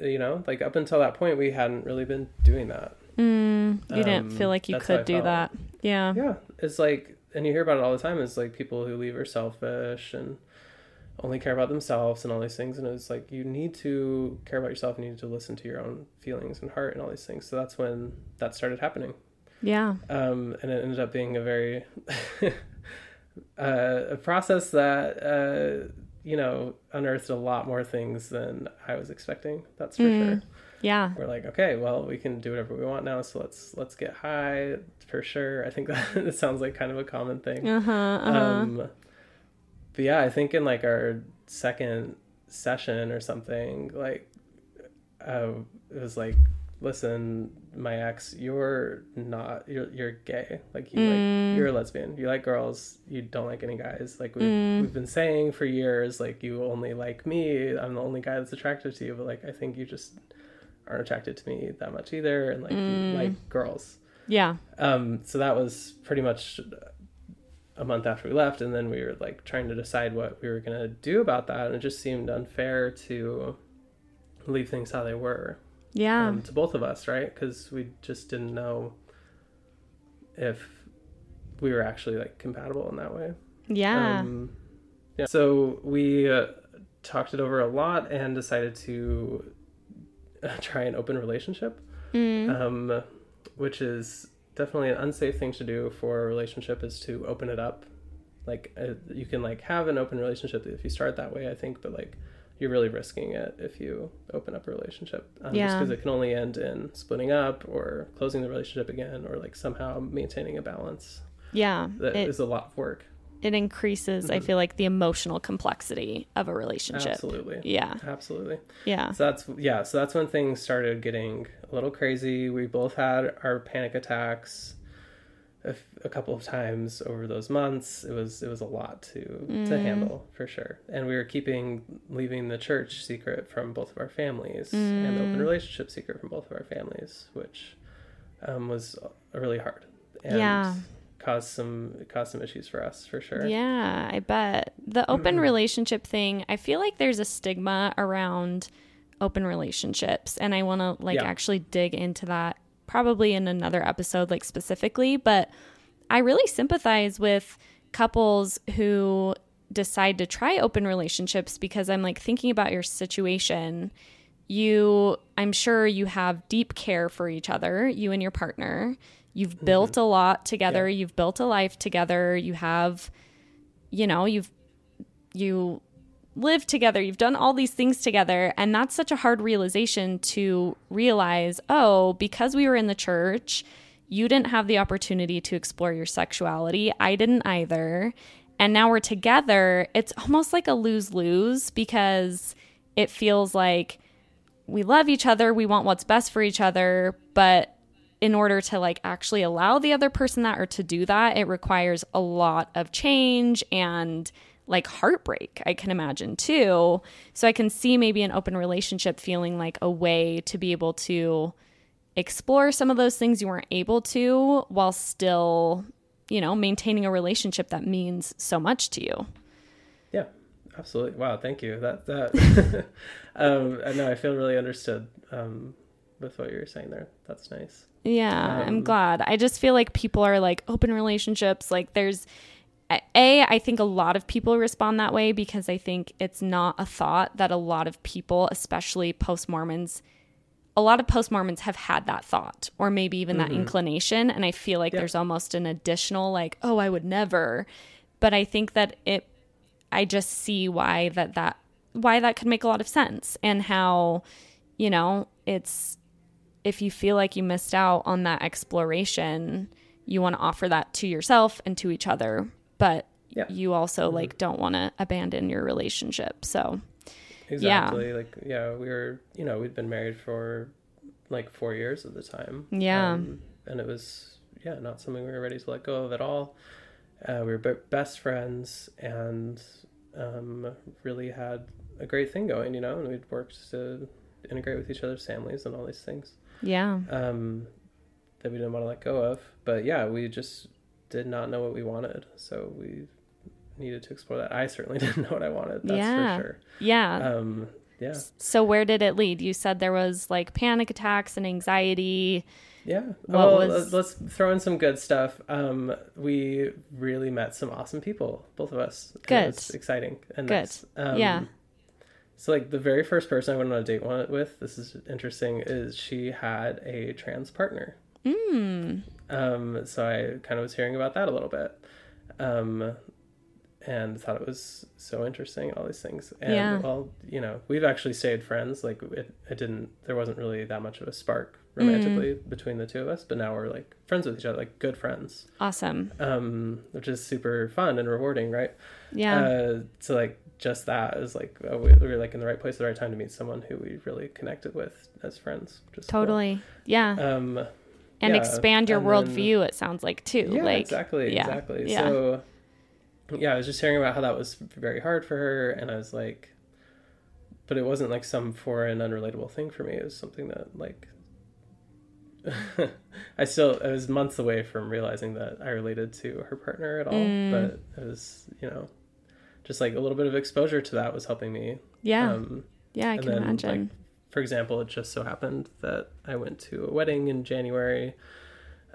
You know, like up until that point, we hadn't really been doing that. You didn't Um, feel like you that's how I could do felt. that. Yeah. Yeah, it's like, and you hear about it all the time. It's like people who leave are selfish and only care about themselves and all these things. And it's like you need to care about yourself. and You need to listen to your own feelings and heart and all these things. So that's when that started happening. Yeah. Um, and it ended up being a very (laughs) uh, a process that uh, you know unearthed a lot more things than I was expecting. That's for sure. Yeah. We're like, okay, well, we can do whatever we want now. So let's let's get high for sure. I think (laughs) that it sounds like kind of a common thing. Uh-huh. uh-huh. Um, but yeah, I think in like our second session or something, like uh, it was like, listen, my ex, you're not, you're you're gay. Like you like mm. you're a lesbian. You like girls. You don't like any guys. Like we've mm. we've been saying for years, like you only like me. I'm the only guy that's attracted to you. But like I think you just aren't attracted to me that much either, and like you mm. like girls. yeah. Um, so that was pretty much a month after we left, and then we were like trying to decide what we were gonna do about that, and it just seemed unfair to leave things how they were Yeah. um, to both of us, right? Because we just didn't know if we were actually like compatible in that way. yeah. Um, yeah. So we uh, talked it over a lot and decided to uh, (laughs) try an open relationship, um, which is definitely an unsafe thing to do for a relationship is to open it up. Like uh, you can like have an open relationship if you start that way, I think, but like you're really risking it if you open up a relationship. Um, Just because it can only end in splitting up or closing the relationship again or like somehow maintaining a balance. yeah. That is It, a lot of work. it increases, I feel like, the emotional complexity of a relationship. Absolutely. Yeah. Absolutely. Yeah. So that's yeah, so that's when things started getting a little crazy. We both had our panic attacks a, f- a couple of times over those months. It was it was a lot to to mm. handle for sure. And we were keeping leaving the church secret from both of our families and the open mm. relationship secret from both of our families, which um, was really hard. And Yeah. caused some caused some issues for us for sure. Yeah, I bet. The open mm-hmm. relationship thing, I feel like there's a stigma around open relationships and I want to like Yeah. actually dig into that probably in another episode like specifically, but I really sympathize with couples who decide to try open relationships because I'm like thinking about your situation. You I'm sure you have deep care for each other, you and your partner. You've mm-hmm. built a lot together, you've built a life together, you have you know, you've you lived together, you've done all these things together, and that's such a hard realization to realize, oh, because we were in the church, you didn't have the opportunity to explore your sexuality. I didn't either. And now we're together. It's almost like a lose-lose because it feels like we love each other, we want what's best for each other, but in order to like actually allow the other person that or to do that, it requires a lot of change and like heartbreak, I can imagine too. So I can see maybe an open relationship feeling like a way to be able to explore some of those things you weren't able to while still, you know, maintaining a relationship that means so much to you. Yeah, absolutely. Wow, thank you. That that (laughs) um I know I feel really understood um with what you were saying there. That's nice. Yeah, I'm glad. I just feel like people are like open relationships, like there's a i think a lot of people respond that way because i think it's not a thought that a lot of people especially post mormons a lot of post mormons have had that thought or maybe even that mm-hmm. inclination. And i feel like there's almost an additional like oh i would never. But i think that it i just see why that that why that could make a lot of sense and how you know it's if you feel like you missed out on that exploration you want to offer that to yourself and to each other but Yeah. Mm-hmm. you also like don't want to abandon your relationship so Exactly. Like, yeah, we were, you know, we'd been married for like four years at the time. Yeah. Um, and it was, yeah, not something we were ready to let go of at all. Uh, we were be- best friends and um, really had a great thing going, you know, and we'd worked to integrate with each other's families and all these things yeah um, that we didn't want to let go of. But yeah, we just did not know what we wanted. So we needed to explore that. I certainly (laughs) didn't know what I wanted. That's Yeah. for sure. yeah Um, yeah. so where did it lead you said there was like panic attacks and anxiety Yeah. What well, was- let's throw in some good stuff. Um, we really met some awesome people, both of us. Good. It's exciting and Good. Um, Yeah. So, like, the very first person I went on a date with, this is interesting, is she had a trans partner. Mm. Um, so I kind of was hearing about that a little bit. Um, and thought it was so interesting, all these things. And Yeah. well, you know, we've actually stayed friends. Like it, it didn't, there wasn't really that much of a spark romantically Mm. between the two of us, but now we're like friends with each other, like good friends. awesome Um, which is super fun and rewarding, right? yeah Uh, so like just that is like, uh, we we were like in the right place at the right time to meet someone who we really connected with as friends. Which is cool. totally yeah Um, and yeah, expand your worldview it sounds like too yeah, like exactly, yeah, exactly. yeah. So, yeah, I was just hearing about how that was very hard for her, and I was like, but it wasn't like some foreign, unrelatable thing for me. It was something that like. (laughs) I still I was months away from realizing that I related to her partner at all, Mm. but it was you know, just like a little bit of exposure to that was helping me. yeah Um, yeah i can then, imagine like, for example, it just so happened that I went to a wedding in January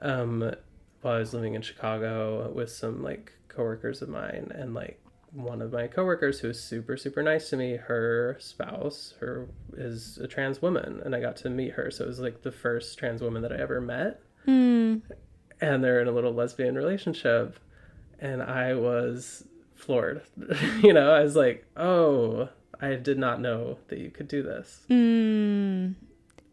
um, while I was living in Chicago with some like coworkers of mine, and like one of my coworkers who was super super nice to me, her spouse, her is a trans woman, and I got to meet her. So it was like the first trans woman that I ever met, Hmm. and they're in a little lesbian relationship, and I was floored. (laughs) you know, I was like, oh. I did not know that you could do this. Mm.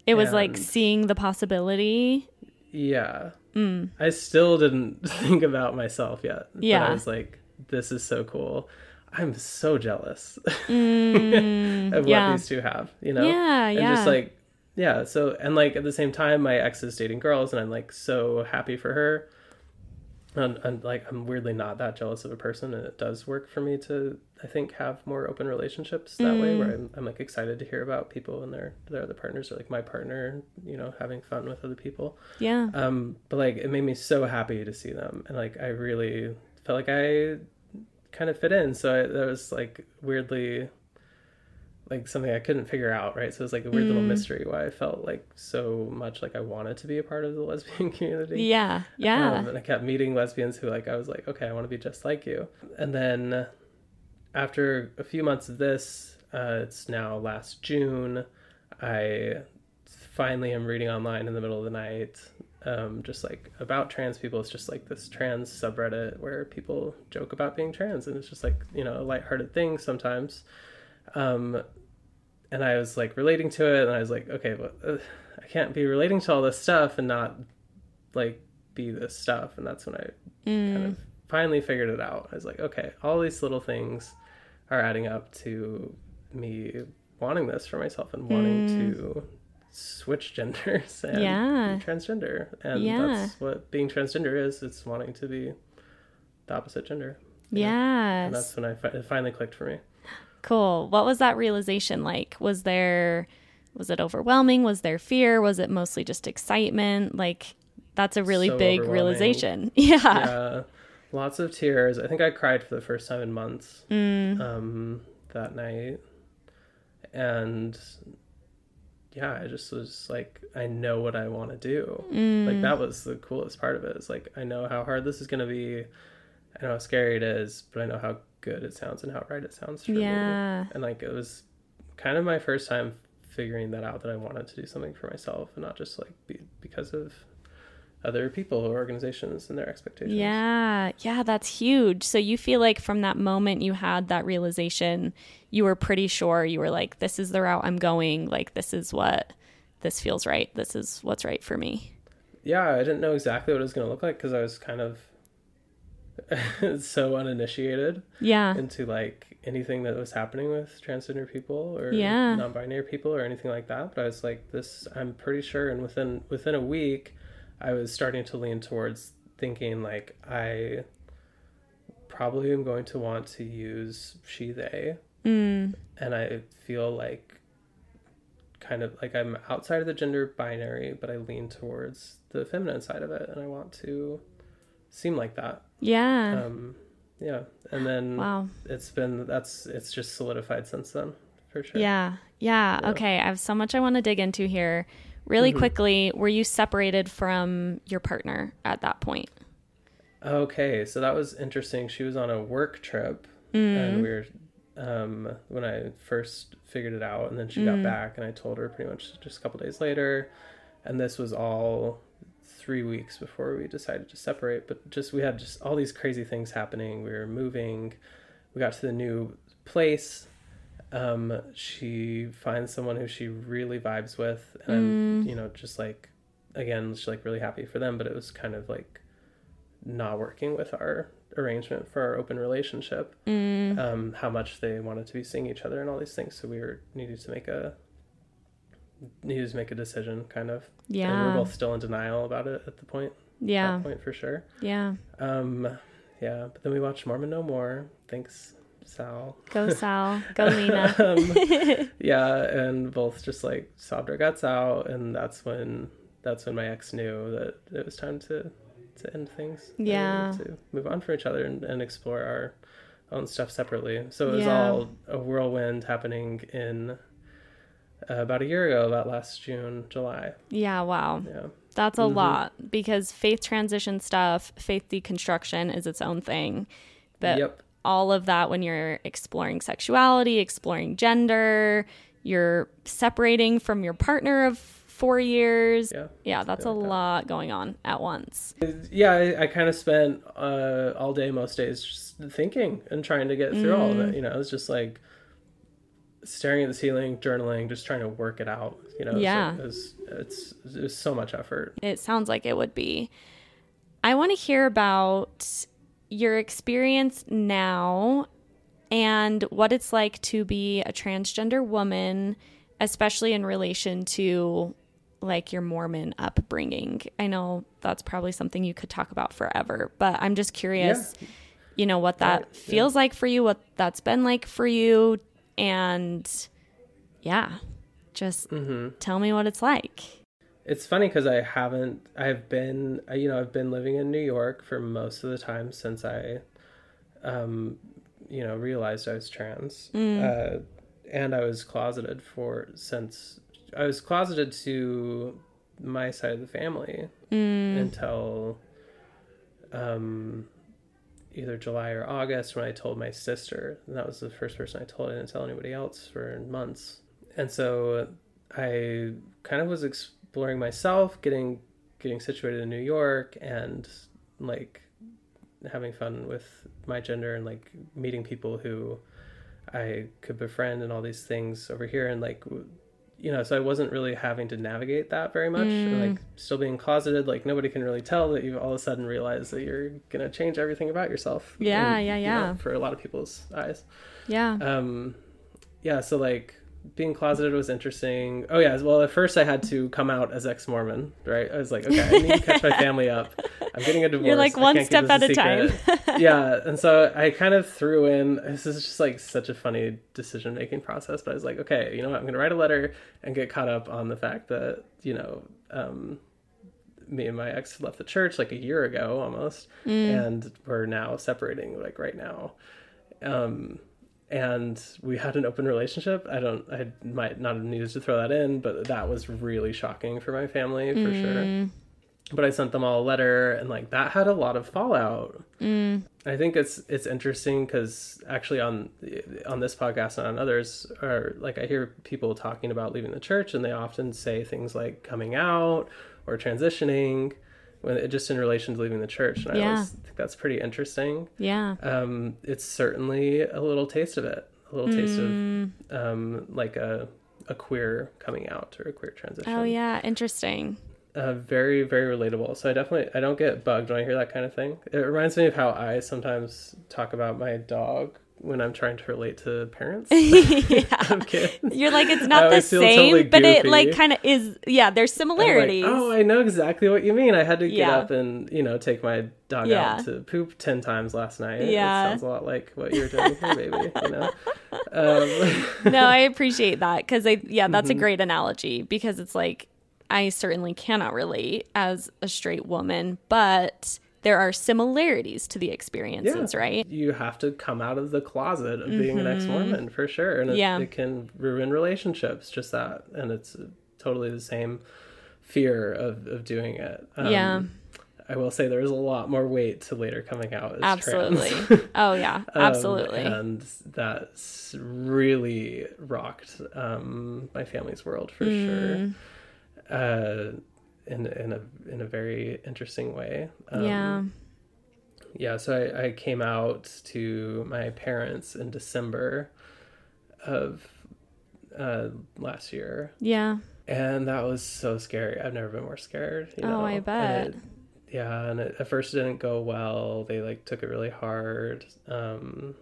It was like seeing the possibility. Yeah. Mm. I still didn't (laughs) think about myself yet. But Yeah. I was like, this is so cool. I'm so jealous (laughs) Mm. of what yeah. these two have, you know? Yeah, And yeah. just like, yeah. So, and like at the same time, my ex is dating girls and I'm like so happy for her. And, and like, I'm weirdly not that jealous of a person. And it does work for me to, I think, have more open relationships that way Mm. where I'm, I'm like excited to hear about people and their, their other partners or like my partner, you know, having fun with other people yeah. um but like it made me so happy to see them and like i really felt like i kind of fit in so I, that was like weirdly like something i couldn't figure out right so it was like a weird little Mm. mystery why i felt like so much like i wanted to be a part of the lesbian (laughs) community Yeah. Yeah. um, and I kept meeting lesbians who like I was like, okay, I want to be just like you. And then after a few months of this, uh, it's now last June. I finally am reading online in the middle of the night, um, just like about trans people. It's just like this trans subreddit where people joke about being trans, and it's just like you know a lighthearted thing sometimes. Um, and I was like relating to it, and I was like, okay, well, uh, I can't be relating to all this stuff and not like be this stuff. And that's when I Mm. kind of finally figured it out. I was like, okay, all these little things are adding up to me wanting this for myself and wanting to switch genders (laughs) and Mm. Yeah. be transgender. And Yeah. that's what being transgender is. It's wanting to be the opposite gender. Yeah. that's when I fi- it finally clicked for me. Cool. What was that realization like? Was there was it overwhelming? Was there fear? Was it mostly just excitement? Like that's a really So big realization. (laughs) Yeah. yeah, lots of tears. I think I cried for the first time in months Mm. um, that night, and yeah, I just was like, I know what I want to do. Mm. Like that was the coolest part of it. it. Is like I know how hard this is gonna be, I know how scary it is, but I know how good it sounds and how right it sounds for me. And like it was kind of my first time figuring that out that I wanted to do something for myself and not just like be, because of other people or organizations and their expectations. Yeah, yeah, that's huge. So you feel like from that moment you had that realization, you were pretty sure you were like, this is the route I'm going. Like, this is what this feels right. This is what's right for me. Yeah, I didn't know exactly what it was going to look like because I was kind of (laughs) so uninitiated Yeah. into like anything that was happening with transgender people or Yeah. non-binary people or anything like that but i was like this i'm pretty sure and within within a week i was starting to lean towards thinking like i probably am going to want to use she they Mm. and i feel like kind of like i'm outside of the gender binary but i lean towards the feminine side of it and i want to seem like that Yeah. um yeah and then wow. it's been that's it's just solidified since then for sure Yeah. yeah. Yeah. Okay. I have so much I want to dig into here. Really Mhm. quickly, were you separated from your partner at that point? okay so that was interesting she was on a work trip and we were um when i first figured it out and then she got back and i told her pretty much just a couple days later and this was all three weeks before we decided to separate but just we had just all these crazy things happening. We were moving. We got to the new place. Um she finds someone who she really vibes with and I'm, you know just like again she's like really happy for them but it was kind of like not working with our arrangement for our open relationship. Mm. um how much they wanted to be seeing each other and all these things so we were needed to make a needed to make a decision kind of Yeah. and we're both still in denial about it at the point yeah. that point for sure Yeah. um yeah but then we watched mormon no more thanks sal Go (laughs) Sal. Go Lena. (laughs) um, (laughs) yeah and both just like sobbed our guts out and that's when that's when my ex knew that it was time to to end things Yeah. to move on from each other and, and explore our own stuff separately so it was Yeah. all a whirlwind happening in about a year ago about last june july Yeah. Wow. yeah That's a Mhm. lot because faith transition stuff, faith deconstruction is its own thing. But yep all of that when you're exploring sexuality, exploring gender, you're separating from your partner of four years. yeah Yeah, that's a like that. lot going on at once. yeah i, I kind of spent uh, all day most days just thinking and trying to get through all Mm. of it you know it was just like staring at the ceiling journaling just trying to work it out you know Yeah. it was, it's it was so much effort It sounds like it would be. I want to hear about your experience now and what it's like to be a transgender woman, especially in relation to like your Mormon upbringing. I know that's probably something you could talk about forever, but I'm just curious, you know, what that Right, yeah. feels like for you, what that's been like for you, and yeah, just hmm tell me what it's like. it's funny because i haven't i've been you know i've been living in new york for most of the time since i um you know realized i was trans. Uh, and i was closeted for since i was closeted to my side of the family until um either july or august when i told my sister. And that was the first person i told. I didn't tell anybody else for months. And so i kind of was exploring myself getting getting situated in new york and like having fun with my gender and like meeting people who I could befriend and all these things over here. And like you know so I wasn't really having to navigate that very much and, like still being closeted like nobody can really tell that you all of a sudden realize that you're gonna change everything about yourself Yeah, And, yeah, you know, yeah. for a lot of people's eyes Yeah. um yeah so like being closeted was interesting. Oh yeah well at first i had to come out as ex-mormon right? I was like okay i need to catch my (laughs) family up. I'm getting a divorce You're like one step at a secret." (laughs) yeah and so i kind of threw in this is just like such a funny decision making process but i was like okay you know what? I'm gonna write a letter and get caught up on the fact that you know um me and my ex left the church like a year ago almost and we're now separating like right now. Um and we had an open relationship i don't i might not have needed to throw that in but that was really shocking for my family for sure but I sent them all a letter, and like that had a lot of fallout. Mm. I think it's it's interesting because actually on on this podcast and on others, are like I hear people talking about leaving the church, and they often say things like coming out or transitioning, when it, just in relation to leaving the church. And I always think that's pretty interesting. Yeah. Um, it's certainly a little taste of it, a little taste Mm. of um, like a a queer coming out or a queer transition. Oh yeah, interesting. uh, very very relatable so i definitely i don't get bugged when i hear that kind of thing it reminds me of how i sometimes talk about my dog when i'm trying to relate to parents (laughs) yeah. (laughs) of kids You're like it's not the same, totally but it like kind of is. Yeah, there's I'm like, similarities. oh i know exactly what you mean i had to get Yeah. up and you know take my dog Yeah. out to poop 10 times last night Yeah. it sounds a lot like what you're doing with your baby you know (laughs) um, no, I appreciate that because I yeah, that's Mm-hmm. a great analogy because it's like I certainly cannot relate as a straight woman, but there are similarities to the experiences, right? You have to come out of the closet of being an ex Mormon for sure. And it, Mm-hmm. Yeah. it can ruin relationships, just that. And it's totally the same fear of, of doing it. Um, Yeah. I will say there's a lot more weight to later coming out as Absolutely. trans. (laughs) oh yeah, (laughs) Um, absolutely. and that's really rocked um, my family's world for sure. Uh, in in a in a very interesting way. Um, yeah. yeah, so I, I came out to my parents in December of uh, last year, Yeah. and that was so scary. I've never been more scared. You Oh, know? I And bet. it- yeah, and it, at first it didn't go well. They like took it really hard, um,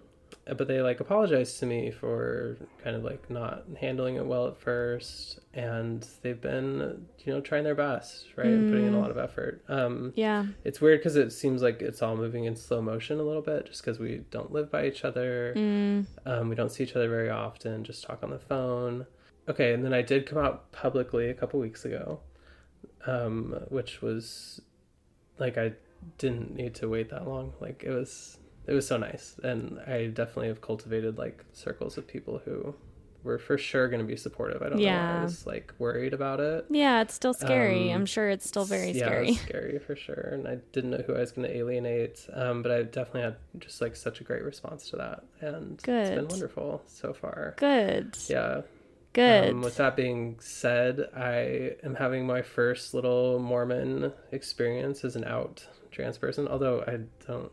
but they like apologized to me for kind of like not handling it well at first, and they've been you know trying their best, right, and putting in Mm. a lot of effort. Um, Yeah. it's weird because it seems like it's all moving in slow motion a little bit just because we don't live by each other. Mm. Um, we don't see each other very often, just talk on the phone. Okay, and then I did come out publicly a couple weeks ago, um, which was like I didn't need to wait that long. Like it was it was so nice. And I definitely have cultivated like circles of people who were for sure gonna be supportive. I don't know Yeah. I was like worried about it. Yeah, it's still scary. Um, I'm sure it's still very yeah, scary. it's scary for sure. And I didn't know who I was going to alienate, um, but I definitely had just like such a great response to that, and it's been wonderful so far. Good. Yeah. Good. Um, with that being said, I am having my first little Mormon experience as an out trans person. Although I don't,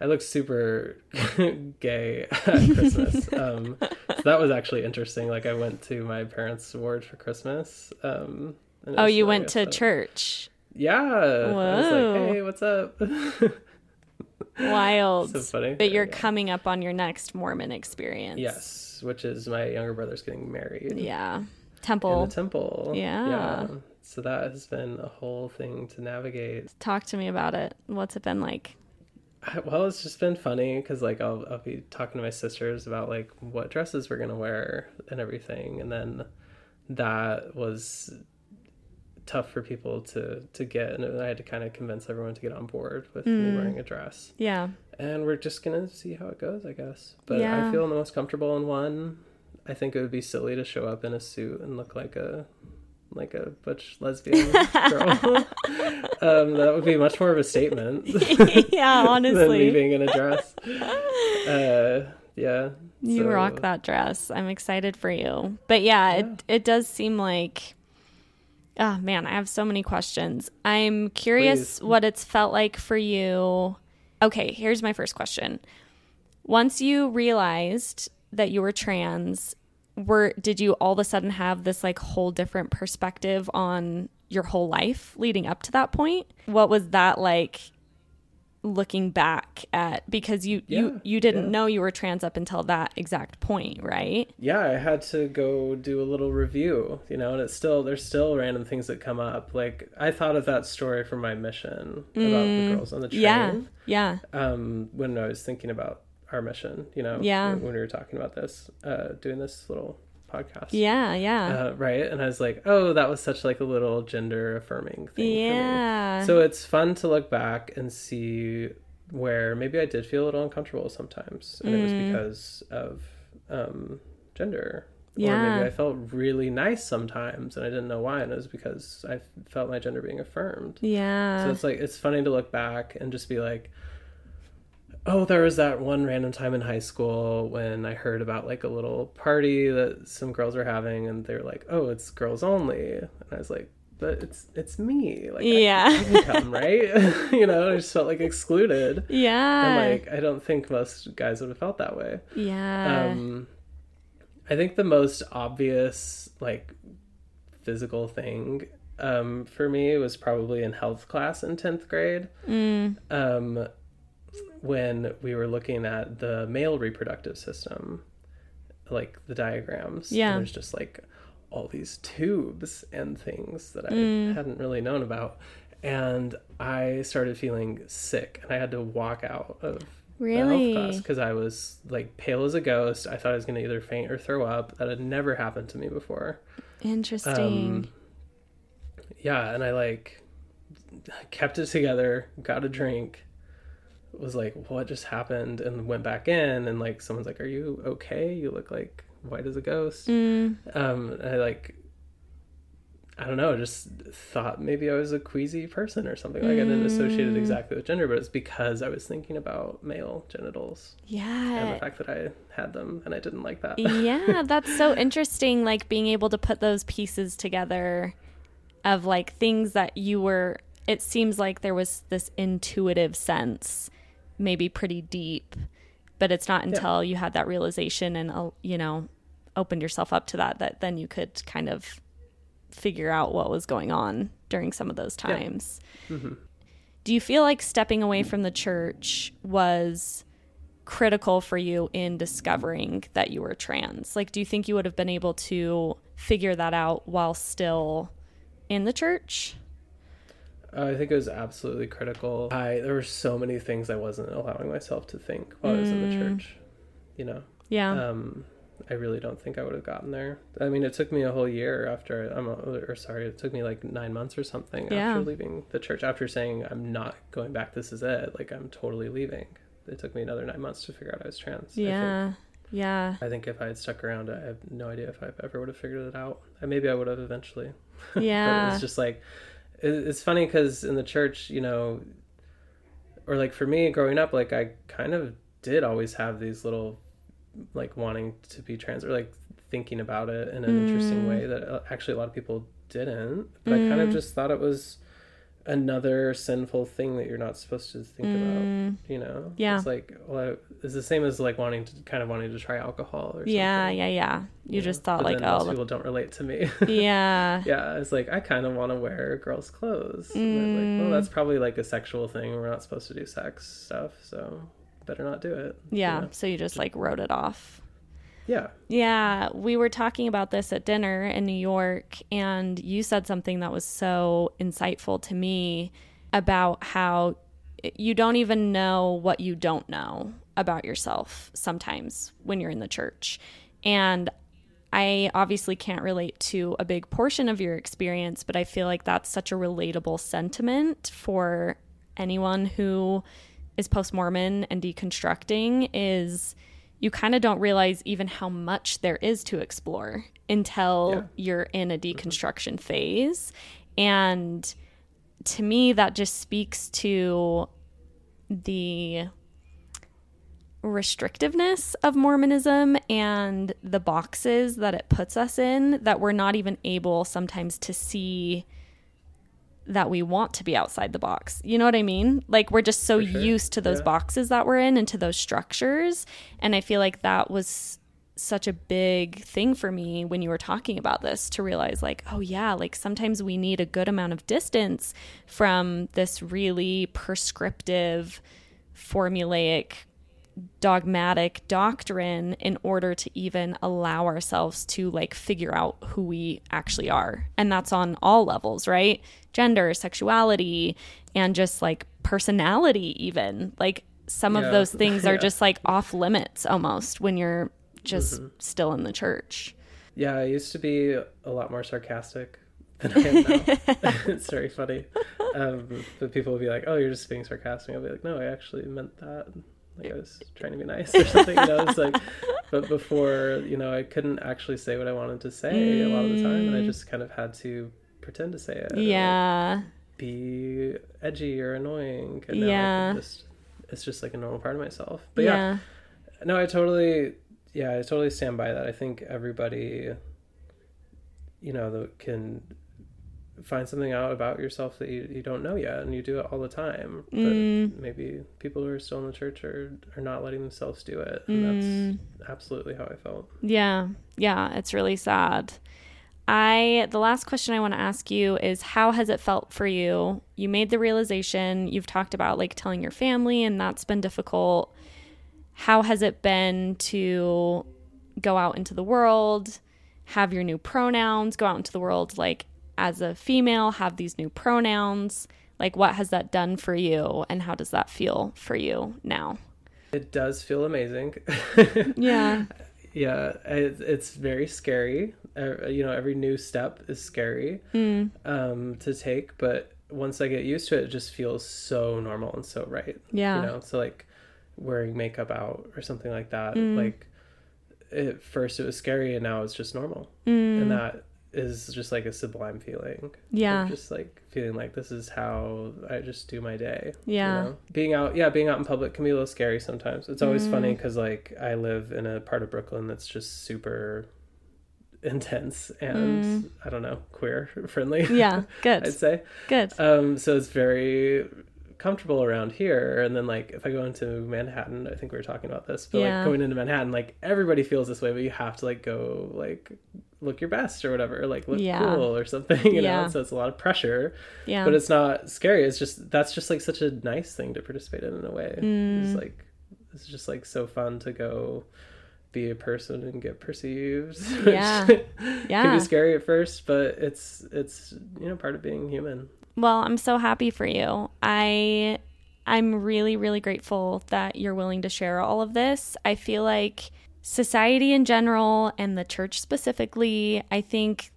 I look super (laughs) gay at Christmas. (laughs) um, so that was actually interesting. Like I went to my parents' ward for Christmas. Um, oh, you went to. Church. yeah. I was Whoa. like, hey, what's up? (laughs) Wild. so funny. But you're Yeah. coming up on your next Mormon experience. Yes, which is my younger brother's getting married Yeah. Temple. the temple. Yeah. So that has been a whole thing to navigate. Talk to me about it. What's it been like? I- Well, it's just been funny because like I'll I'll be talking to my sisters about like what dresses we're gonna wear and everything, and then that was tough for people to to get, and I had to kind of convince everyone to get on board with me mm. wearing a dress. Yeah. and we're just gonna see how it goes, I guess. But Yeah. I feel the most comfortable in one. I think it would be silly to show up in a suit and look like a like a butch lesbian girl. (laughs) um, that would be much more of a statement (laughs) yeah, (laughs) than honestly. me being in a dress. Uh, yeah, You so- rock that dress. I'm excited for you. But yeah, Yeah. it it does seem like Oh man, I have so many questions. I'm curious Please. what it's felt like for you. Okay, here's my first question. Once you realized that you were trans, were did you all of a sudden have this like whole different perspective on your whole life leading up to that point? What was that like looking back at because you Yeah, you you didn't yeah. know you were trans up until that exact point, right? yeah, I had to go do a little review, you know, and it's still there's still random things that come up. Like I thought of that story from my mission about the girls on the train. Mm, Yeah. Yeah. um, when I was thinking about our mission, you know, Yeah. when, we were talking about this, uh, doing this little podcast, Yeah, yeah. uh, right? And I was like, oh, that was such like a little gender affirming thing. yeah. So it's fun to look back and see where maybe I did feel a little uncomfortable sometimes, and it was Mm. because of um, gender Or Yeah. maybe I felt really nice sometimes and I didn't know why. And it was because I felt my gender being affirmed. Yeah. So it's like, it's funny to look back and just be like, oh, there was that one random time in high school when I heard about like a little party that some girls were having and they were like, oh, it's girls only. And I was like, but it's it's me. Like, I- Yeah. (laughs) I, can come, right? (laughs) you know, I just felt like excluded. yeah. And like, I don't think most guys would have felt that way. yeah. Um, I think the most obvious, like, physical thing um, for me was probably in health class in 10th grade. Mm. Um, when we were looking at the male reproductive system, like the diagrams. Yeah. There's just like all these tubes and things that I Mm. hadn't really known about. And I started feeling sick and I had to walk out of Really? the health class because I was like pale as a ghost. I thought I was going to either faint or throw up. That had never happened to me before. Interesting. Um, yeah, and I like kept it together, got a drink, was like, what just happened? And went back in, and like, someone's like, Are you okay? You look like white as a ghost. Mm. Um, I like, I don't know, just thought maybe I was a queasy person or something. Like, I didn't associate it Mm. exactly with gender, but it's because I was thinking about male genitals Yeah. and the fact that I had them, and I didn't like that. yeah, (laughs) that's so interesting. Like being able to put those pieces together of like things that you were, it seems like there was this intuitive sense, maybe pretty deep, but it's not until you had that realization and, uh, you know, opened yourself up to that, that then you could kind of figure out what was going on during some of those times. Do you feel like stepping away from the church was critical for you in discovering that you were trans? Like, do you think you would have been able to figure that out while still in the church? Uh, I think it was absolutely critical. I there were so many things I wasn't allowing myself to think while I was in the church. You know, Yeah. um, I really don't think I would have gotten there. I mean, it took me a whole year after I'm, or sorry, it took me like nine months or something Yeah. after leaving the church. After saying I'm not going back, this is it. Like I'm totally leaving. It took me another nine months to figure out I was trans. I yeah. Yeah. I think if I had stuck around, I have no idea if I ever would have figured it out. Maybe I would have eventually. (laughs) but Yeah. it's just like it's funny because in the church you know or like for me growing up like i kind of did always have these little like wanting to be trans or like thinking about it in an interesting Mm. way that uh, actually a lot of people didn't but i kind of just thought it was another sinful thing that you're not supposed to think about you know Mm. Yeah. it's like well it's the same as like wanting to kind of wanting to try alcohol or something Yeah. Yeah. Yeah. You just thought, but like, oh, people don't relate to me (laughs) yeah. yeah, it's like I kind of want to wear girls' clothes. And like, well, Mm. that's probably like a sexual thing. We're not supposed to do sex stuff, so better not do it. you Yeah. know? So you just like wrote it off. Yeah. Yeah, we were talking about this at dinner in New York, and you said something that was so insightful to me about how you don't even know what you don't know about yourself sometimes when you're in the church. And I obviously can't relate to a big portion of your experience, but I feel like that's such a relatable sentiment for anyone who is post Mormon and deconstructing is you kind of don't realize even how much there is to explore until Yeah. you're in a mm-hmm. deconstruction phase. And to me, that just speaks to the restrictiveness of Mormonism and the boxes that it puts us in that we're not even able sometimes to see that we want to be outside the box. You know what I mean? Like we're just so sure. used to those Yeah. boxes that we're in and to those structures. And I feel like that was such a big thing for me when you were talking about this to realize like oh yeah like sometimes we need a good amount of distance from this really prescriptive formulaic dogmatic doctrine in order to even allow ourselves to like figure out who we actually are. And that's on all levels, right? Gender, sexuality, and just like personality, even. Like some of those things are (laughs) Yeah. just like off limits almost when you're just still in the church. Yeah, I used to be a lot more sarcastic than I am now. (laughs) it's very funny. (laughs) Um, but people will be like, "Oh, you're just being sarcastic." I'll be like, "No, I actually meant that. Like I was trying to be nice or something." You know, it's like (laughs) but before, you know, I couldn't actually say what I wanted to say a lot of the time, and I Mm. just kind of had to pretend to say it. or, like, Yeah. be edgy or annoying. And Yeah. just it's just like a normal part of myself. But yeah, yeah. no, I totally, yeah, I totally stand by that. I think everybody, you know, can find something out about yourself that you, you don't know yet, and you do it all the time. But Mm. maybe people who are still in the church are are not letting themselves do it, and Mm. that's absolutely how I felt. Yeah. Yeah. It's really sad. I, the last question I want to ask you is how has it felt for you? You made the realization, you've talked about like telling your family, and that's been difficult. How has it been to go out into the world, have your new pronouns, go out into the world like as a female, have these new pronouns? Like, what has that done for you, and how does that feel for you now? It does feel amazing. (laughs) Yeah. yeah, it, it's very scary. Uh, you know, every new step is scary Mm. um, to take, but once I get used to it, it just feels so normal and so right. Yeah. You know, so like wearing makeup out or something like that. Mm. Like at first it was scary, and now it's just normal, Mm. and that is just like a sublime feeling. Yeah. just like feeling like this is how I just do my day. you Yeah. know? Being out, yeah, being out in public can be a little scary sometimes. It's always Mm. funny because like I live in a part of Brooklyn that's just super intense and I don't know, queer (laughs) friendly. Yeah, good. (laughs) I'd say. Good. Um, so it's very comfortable around here. And then like if I go into Manhattan, I think we were talking about this, but Yeah. like going into Manhattan, like everybody feels this way, but you have to like go like look your best or whatever, like look Yeah. cool or something, (laughs) you Yeah. know. So it's a lot of pressure. Yeah. But it's not scary. It's just that's just like such a nice thing to participate in in a way. Mm. It's like it's just like so fun to go be a person and get perceived. (laughs) Yeah. yeah. Can be scary at first, but it's it's you know part of being human. Well, I'm so happy for you. I I'm really really grateful that you're willing to share all of this. I feel like society in general and the church specifically, I think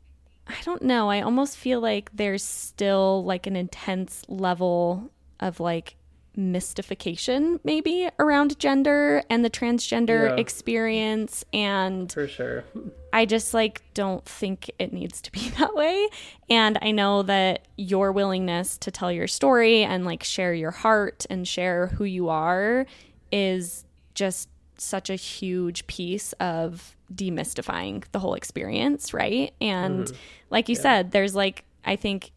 I don't know, I almost feel like there's still like an intense level of like mystification maybe around gender and the transgender Yeah. experience and For sure. I just like don't think it needs to be (laughs) that way. And I know that your willingness to tell your story and like share your heart and share who you are is just such a huge piece of demystifying the whole experience, right? And mm-hmm. like you said, there's like I think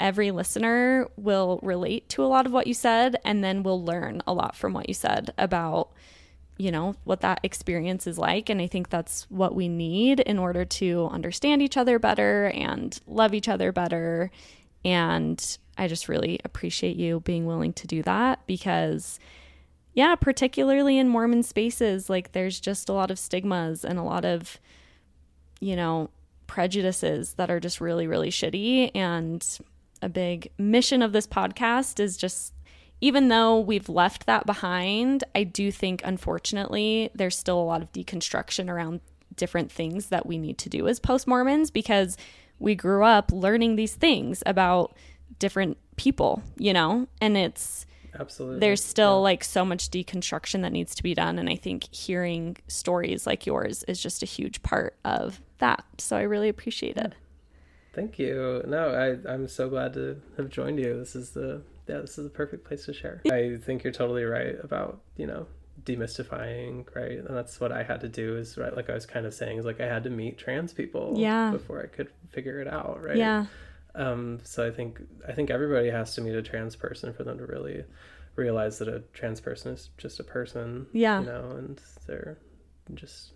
every listener will relate to a lot of what you said and then will learn a lot from what you said about you know what that experience is like. And i think that's what we need in order to understand each other better and love each other better. And i just really appreciate you being willing to do that because yeah particularly in mormon spaces like there's just a lot of stigmas and a lot of you know prejudices that are just really really shitty and a big mission of this podcast is just even though we've left that behind, I do think, unfortunately, there's still a lot of deconstruction around different things that we need to do as post Mormons because we grew up learning these things about different people, you know? And it's, Absolutely. there's still like so much deconstruction that needs to be done. And I think hearing stories like yours is just a huge part of that. So I really appreciate it. Thank you. No, I I'm so glad to have joined you. This is the yeah, this is the perfect place to share. I think you're totally right about, you know, demystifying, right? And that's what I had to do is right like I was kind of saying is like I had to meet trans people Yeah. before I could figure it out, right? Yeah. Um so I think I think everybody has to meet a trans person for them to really realize that a trans person is just a person. Yeah. You know, and they're just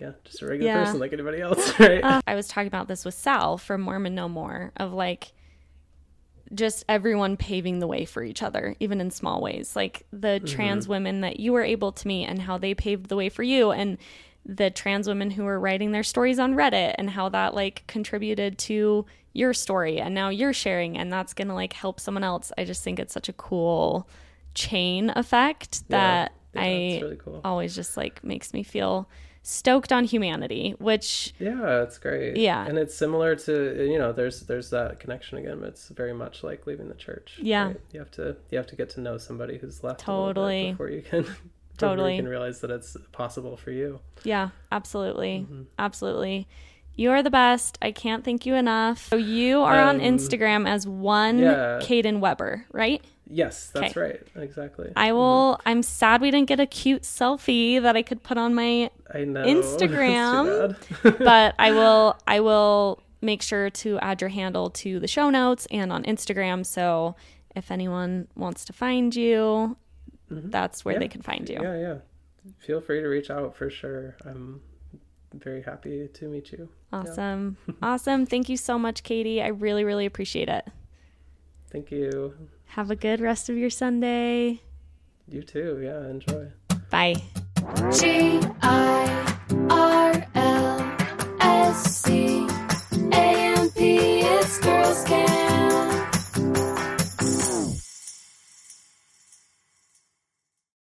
yeah, just a regular Yeah. person like anybody else, (laughs) right? Uh, I was talking about this with Sal from Mormon No More of like just everyone paving the way for each other, even in small ways. Like the trans women that you were able to meet and how they paved the way for you, and the trans women who were writing their stories on Reddit and how that like contributed to your story and now you're sharing and that's gonna like help someone else. I just think it's such a cool chain effect that yeah, I really cool. always just like makes me feel stoked on humanity, which Yeah, it's great. Yeah. and it's similar to you know, there's there's that connection again. But it's very much like leaving the church. Yeah. right? you have to you have to get to know somebody who's left a little bit Totally. before you can (laughs) Totally. you can realize that it's possible for you. Yeah, absolutely. Mm-hmm. Absolutely. You are the best. I can't thank you enough. So you are on Um, Instagram as one yeah. Kaden Weber, right? Yes, that's Okay. right. Exactly. I will. I'm sad we didn't get a cute selfie that I could put on my, I know. (laughs) Instagram. It's too bad. (laughs) but I will. I will make sure to add your handle to the show notes and on Instagram. So if anyone wants to find you, that's where Yeah. they can find you. yeah, yeah. Feel free to reach out for sure. I'm very happy to meet you. Awesome. Yeah. awesome. Thank you so much, Kadie. I really, really appreciate it. Thank you. Have a good rest of your Sunday. You too. Yeah, enjoy. Bye. G I R L S C.